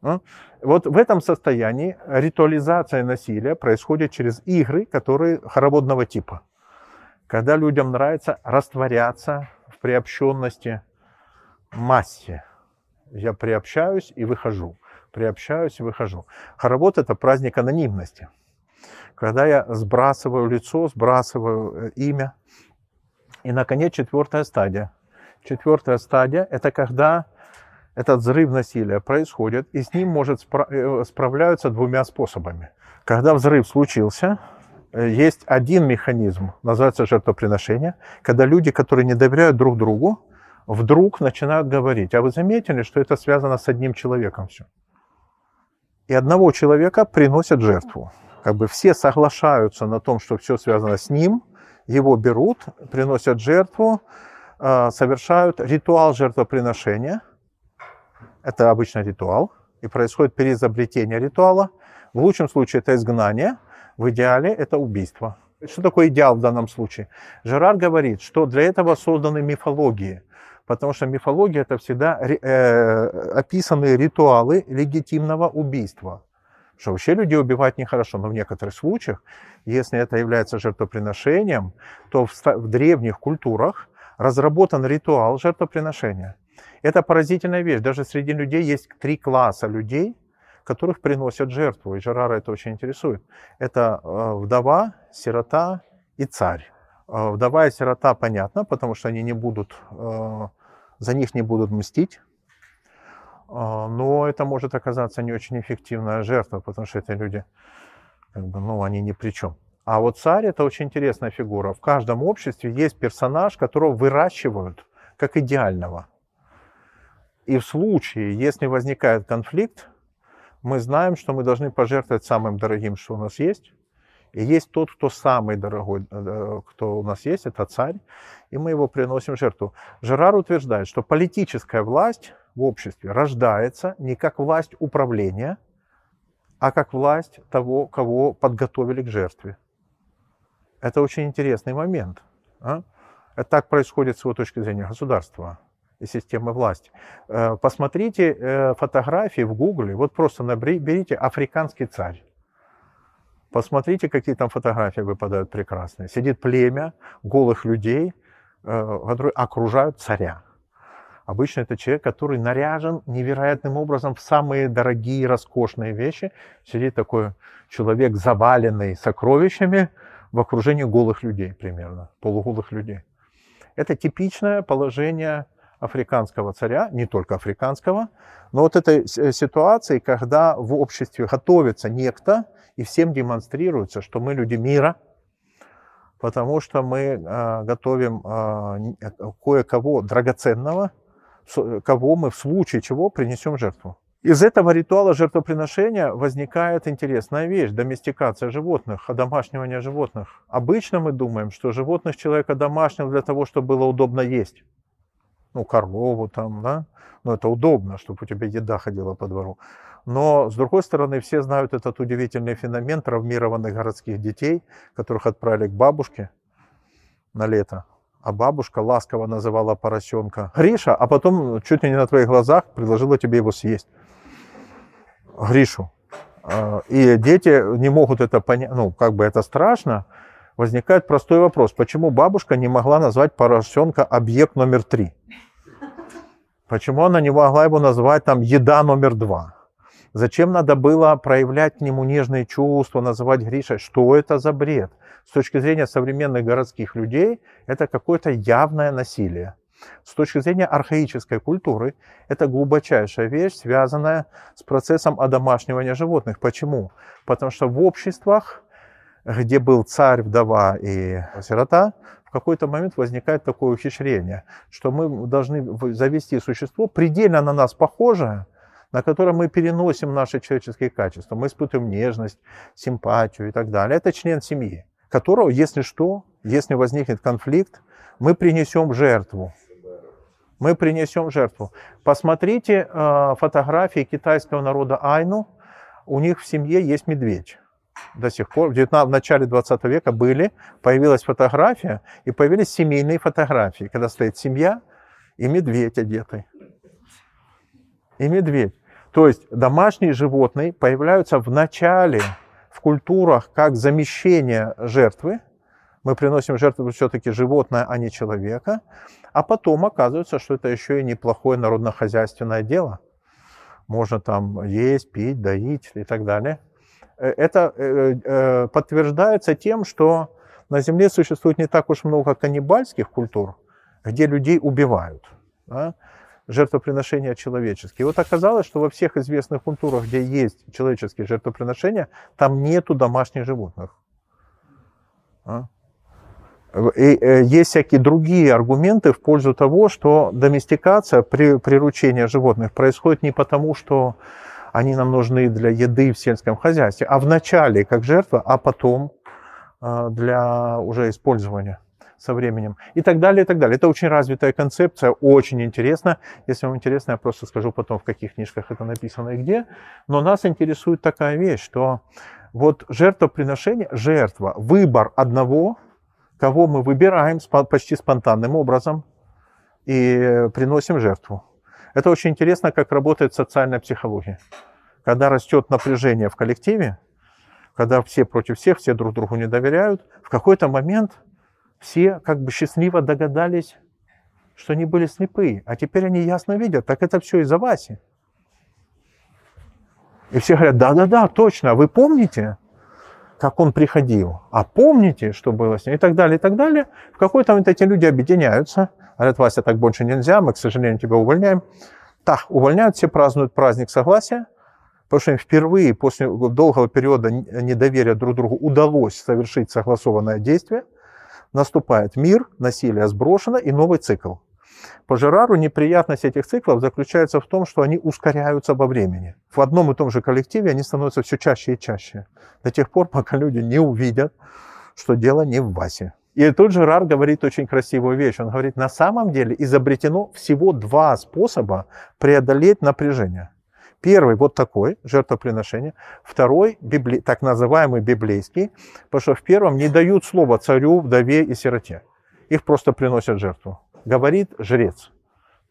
Ну, вот в этом состоянии ритуализация насилия происходит через игры, которые хороводного типа. Когда людям нравится растворяться в приобщенности массе. Я приобщаюсь и выхожу приобщаюсь и выхожу. Хоровод – это праздник анонимности. Когда я сбрасываю лицо, сбрасываю э, имя. И, наконец, четвертая стадия. Четвертая стадия – это когда этот взрыв насилия происходит, и с ним может спра- э, справляются двумя способами. Когда взрыв случился, э, есть один механизм, называется жертвоприношение, когда люди, которые не доверяют друг другу, вдруг начинают говорить, а вы заметили, что это связано с одним человеком все? и одного человека приносят жертву. Как бы все соглашаются на том, что все связано с ним, его берут, приносят жертву, а, совершают ритуал жертвоприношения. Это обычно ритуал, и происходит переизобретение ритуала. В лучшем случае это изгнание, в идеале это убийство. Что такое идеал в данном случае? Жерар говорит, что для этого созданы мифологии – потому что мифология это всегда э, описанные ритуалы легитимного убийства. Что вообще людей убивать нехорошо, но в некоторых случаях, если это является жертвоприношением, то в, в древних культурах разработан ритуал жертвоприношения. Это поразительная вещь. Даже среди людей есть три класса людей, которых приносят жертву. И Жерара это очень интересует. Это э, вдова, сирота и царь. Э, вдова и сирота понятно, потому что они не будут э, за них не будут мстить, но это может оказаться не очень эффективная жертва, потому что эти люди, как бы, ну, они ни при чем. А вот царь это очень интересная фигура. В каждом обществе есть персонаж, которого выращивают как идеального. И в случае, если возникает конфликт, мы знаем, что мы должны пожертвовать самым дорогим, что у нас есть, и есть тот, кто самый дорогой, э, кто у нас есть, это царь, и мы его приносим в жертву. Жерар утверждает, что политическая власть в обществе рождается не как власть управления, а как власть того, кого подготовили к жертве. Это очень интересный момент. А? Это так происходит с его точки зрения государства системы власти. Э, посмотрите э, фотографии в Гугле, вот просто наберите «африканский царь». Посмотрите, какие там фотографии выпадают прекрасные. Сидит племя голых людей, э, которые окружают царя. Обычно это человек, который наряжен невероятным образом в самые дорогие, роскошные вещи. Сидит такой человек, заваленный сокровищами, в окружении голых людей примерно, полуголых людей. Это типичное положение африканского царя, не только африканского, но вот этой э, ситуации, когда в обществе готовится некто, и всем демонстрируется, что мы люди мира, потому что мы э, готовим э, кое-кого драгоценного, кого мы в случае чего принесем жертву. Из этого ритуала жертвоприношения возникает интересная вещь – доместикация животных, одомашнивание животных. Обычно мы думаем, что животных человек одомашнил для того, чтобы было удобно есть. Ну, корову там, да? Ну, это удобно, чтобы у тебя еда ходила по двору. Но, с другой стороны, все знают этот удивительный феномен травмированных городских детей, которых отправили к бабушке на лето. А бабушка ласково называла поросенка Гриша, а потом чуть ли не на твоих глазах предложила тебе его съесть. Гришу. А, и дети не могут это понять, ну, как бы это страшно. Возникает простой вопрос, почему бабушка не могла назвать поросенка объект номер три? Почему она не могла его назвать там еда номер два? Зачем надо было проявлять к нему нежные чувства, называть Гришей? Что это за бред? С точки зрения современных городских людей, это какое-то явное насилие. С точки зрения архаической культуры, это глубочайшая вещь, связанная с процессом одомашнивания животных. Почему? Потому что в обществах, где был царь, вдова и сирота, в какой-то момент возникает такое ухищрение, что мы должны завести существо, предельно на нас похожее, на котором мы переносим наши человеческие качества. Мы испытываем нежность, симпатию и так далее. Это член семьи, которого, если что, если возникнет конфликт, мы принесем жертву мы принесем жертву. Посмотрите э, фотографии китайского народа Айну. У них в семье есть медведь. До сих пор, в, 19, в начале 20 века были, появилась фотография, и появились семейные фотографии, когда стоит семья и медведь одетый. И медведь. То есть домашние животные появляются в начале в культурах как замещение жертвы, мы приносим жертву все-таки животное, а не человека, а потом оказывается, что это еще и неплохое народно-хозяйственное дело. Можно там есть, пить, доить и так далее. Э, это э, э, подтверждается тем, что на Земле существует не так уж много каннибальских культур, где людей убивают. Да? жертвоприношения человеческие. И вот оказалось, что во всех известных культурах, где есть человеческие жертвоприношения, там нету домашних животных. А? И есть всякие другие аргументы в пользу того, что доместикация, при, приручение животных происходит не потому, что они нам нужны для еды в сельском хозяйстве, а вначале как жертва, а потом э, для уже использования со временем и так далее, и так далее. Это очень развитая концепция, очень интересно. Если вам интересно, я просто скажу потом, в каких книжках это написано и где. Но нас интересует такая вещь, что вот жертвоприношение, жертва, выбор одного – кого мы выбираем почти спонтанным образом и приносим жертву. Это очень интересно, как работает социальная психология. Когда растет напряжение в коллективе, когда все против всех, все друг другу не доверяют, в какой-то момент все как бы счастливо догадались, что они были слепые, а теперь они ясно видят, так это все из-за Васи. И все говорят, да-да-да, точно, вы помните? Как он приходил. А помните, что было с ним? И так далее, и так далее. В какой-то момент эти люди объединяются. Говорят, Вася, так больше нельзя, мы, к сожалению, тебя увольняем. Так, увольняют, все празднуют праздник согласия, потому что им впервые после долгого периода недоверия друг другу удалось совершить согласованное действие. Наступает мир, насилие сброшено и новый цикл. По Жерару неприятность этих циклов заключается в том, что они ускоряются во времени. В одном и том же коллективе они становятся все чаще и чаще. До тех пор, пока люди не увидят, что дело не в Васе. И тут Жерар говорит очень красивую вещь. Он говорит, на самом деле изобретено всего два способа преодолеть напряжение. Первый вот такой, жертвоприношение. Второй, библи, так называемый библейский, потому что в первом не дают слова царю, вдове и сироте. их просто приносят жертву. Говорит жрец.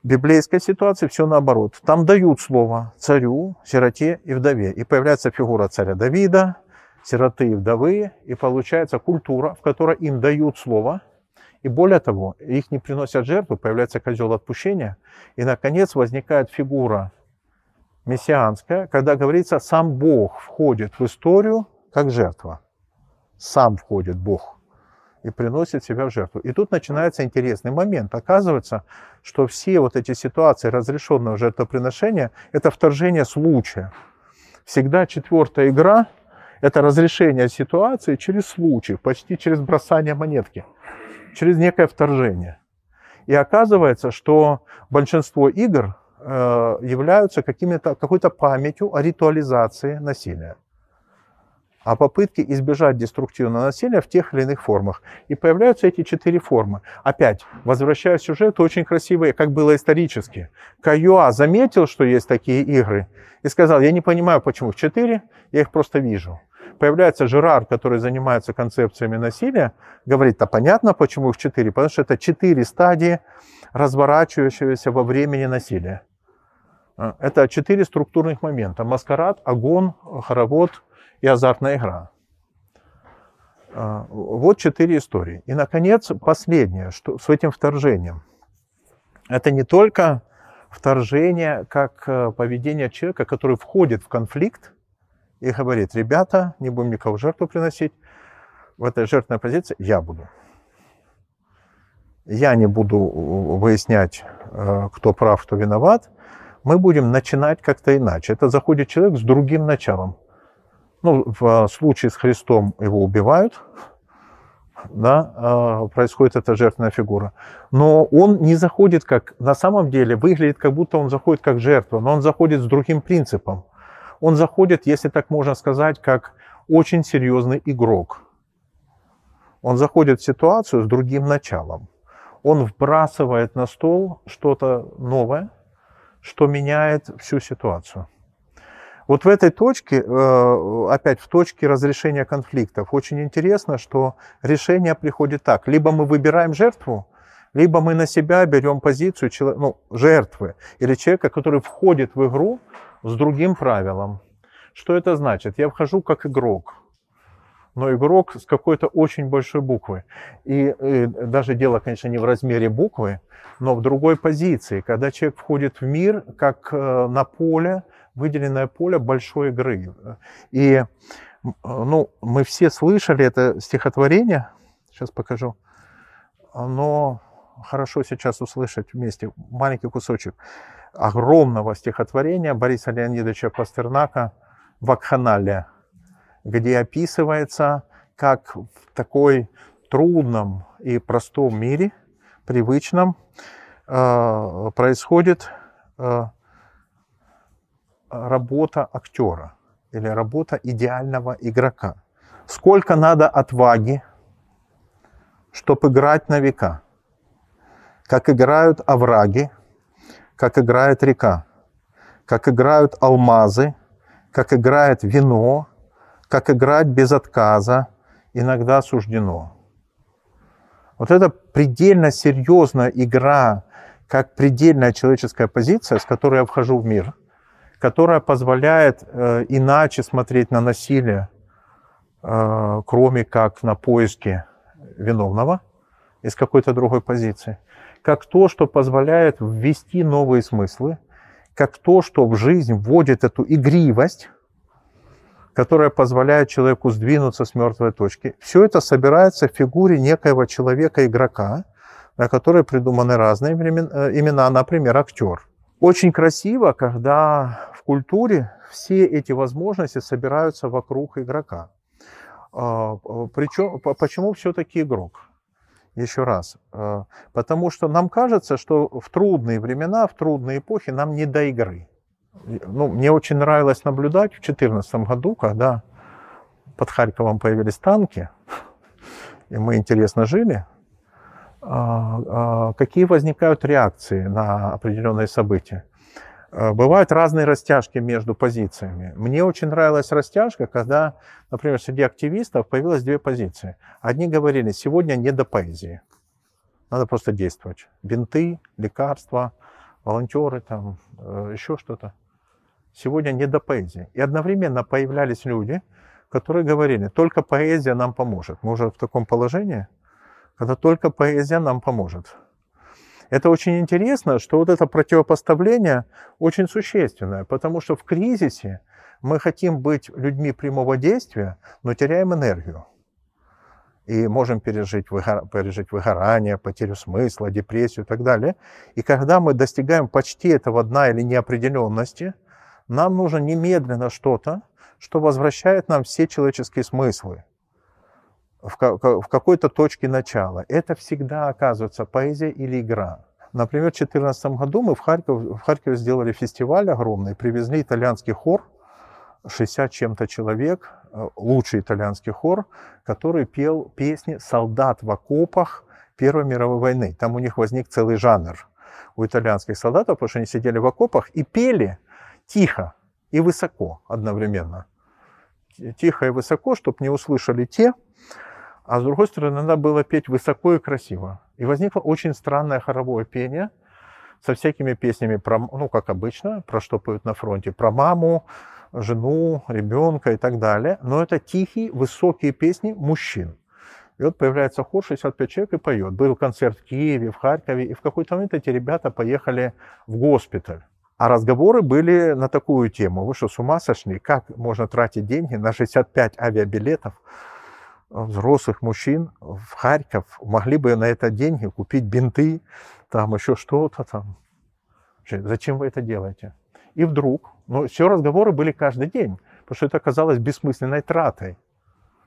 В библейской ситуации все наоборот. Там дают слово царю, сироте и вдове. И появляется фигура царя Давида, сироты и вдовы, и получается культура, в которой им дают слово, и более того, их не приносят жертву, появляется козел отпущения, и, наконец, возникает фигура мессианская, когда говорится, сам Бог входит в историю как жертва. Сам входит Бог и приносит себя в жертву. И тут начинается интересный момент. Оказывается, что все вот эти ситуации разрешенного жертвоприношения – это вторжение случая. Всегда четвертая игра – это разрешение ситуации через случай, почти через бросание монетки, через некое вторжение. И оказывается, что большинство игр э, являются какими-то, какой-то памятью о ритуализации насилия о попытке избежать деструктивного насилия в тех или иных формах. И появляются эти четыре формы. Опять, возвращаясь к сюжету, очень красивые, как было исторически. Каюа заметил, что есть такие игры, и сказал, я не понимаю, почему их четыре, я их просто вижу. Появляется Жерар, который занимается концепциями насилия, говорит, да понятно, почему их четыре, потому что это четыре стадии разворачивающегося во времени насилия. Это четыре структурных момента. Маскарад, огонь, хоровод, и азартная игра. А, вот четыре истории. И, наконец, последнее, что с этим вторжением. Это не только вторжение как э, поведение человека, который входит в конфликт и говорит, ребята, не будем никого жертву приносить, в этой жертвной позиции я буду. Я не буду выяснять, э, кто прав, кто виноват. Мы будем начинать как-то иначе. Это заходит человек с другим началом. Ну, в случае с Христом его убивают, да, а, происходит эта жертвенная фигура. Но он не заходит как, на самом деле, выглядит как будто он заходит как жертва, но он заходит с другим принципом. Он заходит, если так можно сказать, как очень серьезный игрок. Он заходит в ситуацию с другим началом. Он вбрасывает на стол что-то новое, что меняет всю ситуацию. Вот в этой точке, э, опять в точке разрешения конфликтов, очень интересно, что решение приходит так. Либо мы выбираем жертву, либо мы на себя берем позицию ну, жертвы или человека, который входит в игру с другим правилом. Что это значит? Я вхожу как игрок, но игрок с какой-то очень большой буквы. И, и даже дело, конечно, не в размере буквы, но в другой позиции. Когда человек входит в мир, как э, на поле, выделенное поле большой игры. И ну, мы все слышали это стихотворение, сейчас покажу, но хорошо сейчас услышать вместе маленький кусочек огромного стихотворения Бориса Леонидовича Пастернака «Вакханалия», где описывается, как в такой трудном и простом мире, привычном, э, происходит э, работа актера или работа идеального игрока. Сколько надо отваги, чтобы играть на века. Как играют овраги, как играет река, как играют алмазы, как играет вино, как играть без отказа, иногда суждено. Вот это предельно серьезная игра, как предельная человеческая позиция, с которой я вхожу в мир – которая позволяет э, иначе смотреть на насилие, э, кроме как на поиски виновного из какой-то другой позиции, как то, что позволяет ввести новые смыслы, как то, что в жизнь вводит эту игривость, которая позволяет человеку сдвинуться с мертвой точки. Все это собирается в фигуре некоего человека-игрока, на которой придуманы разные э, имена, например, актер. Очень красиво, когда в культуре все эти возможности собираются вокруг игрока. А, Причем, почему все-таки игрок? Еще раз. А, потому что нам кажется, что в трудные времена, в трудные эпохи нам не до игры. Ну, мне очень нравилось наблюдать в 2014 году, когда под Харьковом появились танки, и мы интересно жили, а, а, какие возникают реакции на определенные события. А, бывают разные растяжки между позициями. Мне очень нравилась растяжка, когда, например, среди активистов появилось две позиции. Одни говорили, сегодня не до поэзии. Надо просто действовать. Бинты, лекарства, волонтеры, там, э, еще что-то. Сегодня не до поэзии. И одновременно появлялись люди, которые говорили, только поэзия нам поможет. Мы уже в таком положении, когда только поэзия нам поможет. Это очень интересно, что вот это противопоставление очень существенное, потому что в кризисе мы хотим быть людьми прямого действия, но теряем энергию. И можем пережить, выгор... пережить выгорание, потерю смысла, депрессию и так далее. И когда мы достигаем почти этого дна или неопределенности, нам нужно немедленно что-то, что возвращает нам все человеческие смыслы в, в какой-то точке начала. Это всегда оказывается поэзия или игра. Например, в 2014 году мы в Харькове, в Харькове сделали фестиваль огромный, привезли итальянский хор, 60 чем-то человек, э, лучший итальянский хор, который пел песни солдат в окопах Первой мировой войны. Там у них возник целый жанр у итальянских солдатов, потому что они сидели в окопах и пели тихо и высоко одновременно. Тихо и высоко, чтобы не услышали те, а с другой стороны, надо было петь высоко и красиво. И возникло очень странное хоровое пение со всякими песнями, про, ну, как обычно, про что поют на фронте, про маму, жену, ребенка и так далее. Но это тихие, высокие песни мужчин. И вот появляется хор, 65 человек и поет. Был концерт в Киеве, в Харькове, и в какой-то момент эти ребята поехали в госпиталь. А разговоры были на такую тему. Вы что, с ума сошли? Как можно тратить деньги на 65 авиабилетов взрослых мужчин в Харьков? Могли бы на это деньги купить бинты, там еще что-то там. Зачем вы это делаете? И вдруг, ну, все разговоры были каждый день, потому что это оказалось бессмысленной тратой.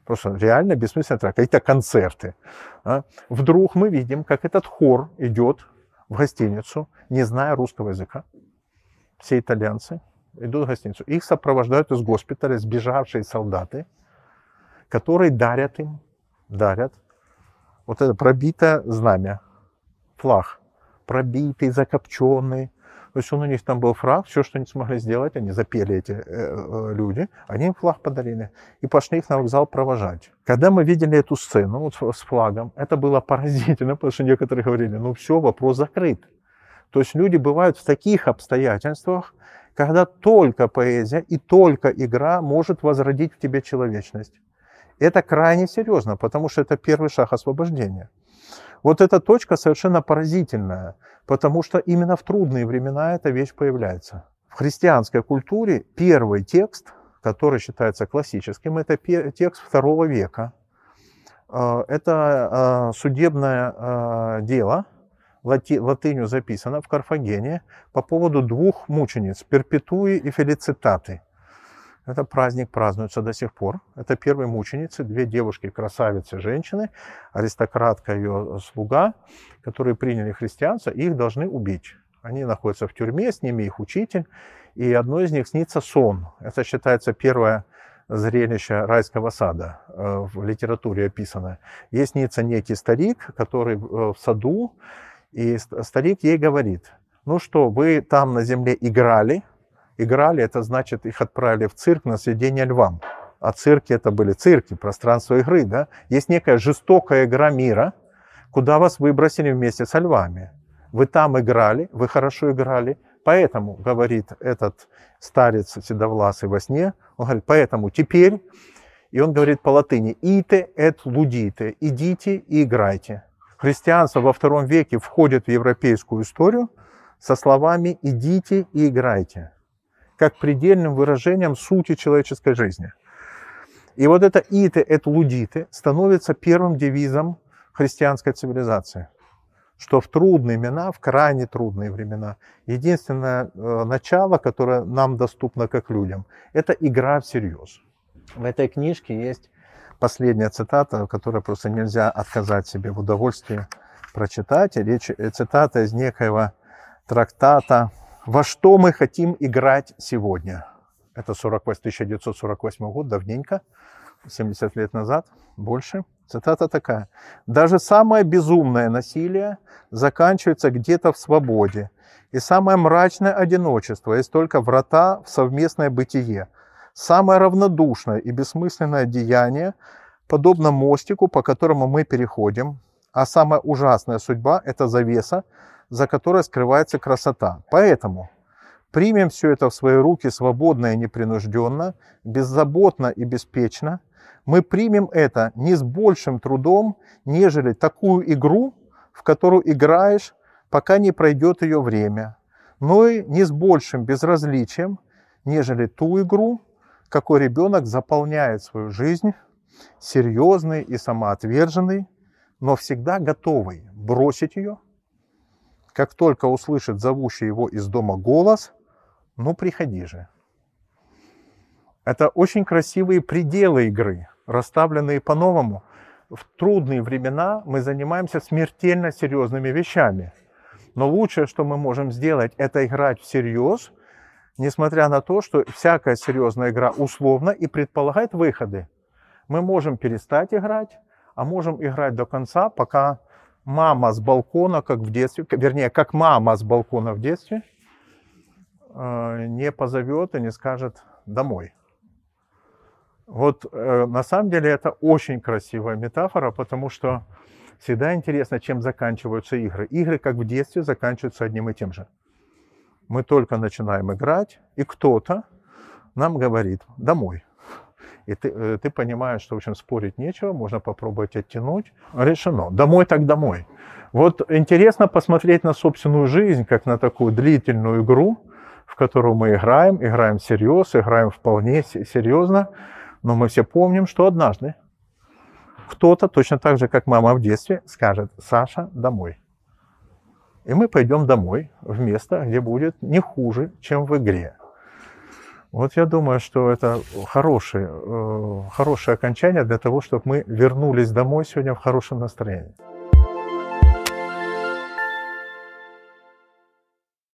Просто реально бессмысленной тратой. Какие-то концерты. А? Вдруг мы видим, как этот хор идет в гостиницу, не зная русского языка все итальянцы идут в гостиницу. Их сопровождают из госпиталя сбежавшие солдаты, которые дарят им, дарят вот это пробитое знамя, флаг, пробитый, закопченный. То есть он у них там был флаг, все, что они смогли сделать, они запели эти э, э, люди, они им флаг подарили и пошли их на вокзал провожать. Когда мы видели эту сцену вот, с флагом, это было поразительно, потому что некоторые говорили, ну все, вопрос закрыт. То есть люди бывают в таких обстоятельствах, когда только поэзия и только игра может возродить в тебе человечность. Это крайне серьезно, потому что это первый шаг освобождения. Вот эта точка совершенно поразительная, потому что именно в трудные времена эта вещь появляется. В христианской культуре первый текст, который считается классическим, это текст второго века. Э, это э, судебное э, дело, лати, латынью записано в Карфагене по поводу двух мучениц, Перпетуи и Фелицитаты. Это праздник празднуется до сих пор. Это первые мученицы, две девушки, красавицы, женщины, аристократка, ее слуга, которые приняли христианство, их должны убить. Они находятся в тюрьме, с ними их учитель, и одной из них снится сон. Это считается первое зрелище райского сада э, в литературе описано. Ей снится некий старик, который э, в саду и старик ей говорит, ну что, вы там на земле играли, играли, это значит, их отправили в цирк на сведение львам. А цирки это были цирки, пространство игры, да? Есть некая жестокая игра мира, куда вас выбросили вместе со львами. Вы там играли, вы хорошо играли, поэтому, говорит этот старец седовласый во сне, он говорит, поэтому теперь, и он говорит по латыни, «ите et ludite», «идите и играйте». Христианство во втором веке входит в европейскую историю со словами «идите и играйте», как предельным выражением сути человеческой жизни. И вот это «ите, это лудиты» становится первым девизом христианской цивилизации, что в трудные времена, в крайне трудные времена, единственное э, начало, которое нам доступно как людям, это игра всерьез. В этой книжке есть последняя цитата, которую просто нельзя отказать себе в удовольствии прочитать. Речь, э, цитата из некоего трактата «Во что мы хотим играть сегодня?» Это 48, 1948 год, давненько, 70 лет назад, больше. Цитата такая. «Даже самое безумное насилие заканчивается где-то в свободе, и самое мрачное одиночество есть только врата в совместное бытие – Самое равнодушное и бессмысленное деяние, подобно мостику, по которому мы переходим, А самая ужасная судьба – это завеса, за которой скрывается красота. Поэтому примем все это в свои руки свободно и непринужденно, беззаботно и беспечно. Мы примем это не с большим трудом, нежели такую игру, в которую играешь, пока не пройдет ее время, но и не с большим безразличием, нежели ту игру, какой ребенок заполняет свою жизнь, серьезный и самоотверженный, но всегда готовый бросить ее, как только услышит зовущий его из дома голос, ну приходи же. Это очень красивые пределы игры, расставленные по-новому. В трудные времена мы занимаемся смертельно серьезными вещами. Но лучшее, что мы можем сделать, это играть всерьез, несмотря на то, что всякая серьезная игра условна и предполагает выходы. Мы можем перестать играть, а можем играть до конца, пока мама с балкона, как в детстве, вернее, как мама с балкона в детстве, э, не позовет и не скажет «домой». Вот э, на самом деле это очень красивая метафора, потому что всегда интересно, чем заканчиваются игры. Игры, как в детстве, заканчиваются одним и тем же. Мы только начинаем играть, и кто-то нам говорит «домой». И ты, э, ты понимаешь, что, в общем, спорить нечего, можно попробовать оттянуть. Решено. Домой так домой. Вот интересно посмотреть на собственную жизнь, как на такую длительную игру, в которую мы играем, играем всерьез, играем вполне серьезно, но мы все помним, что однажды кто-то, точно так же, как мама в детстве, скажет, Саша, домой. И мы пойдем домой, в место, где будет не хуже, чем в игре. Вот я думаю, что это хорошее, э, хорошее окончание для того, чтобы мы вернулись домой сегодня в хорошем настроении.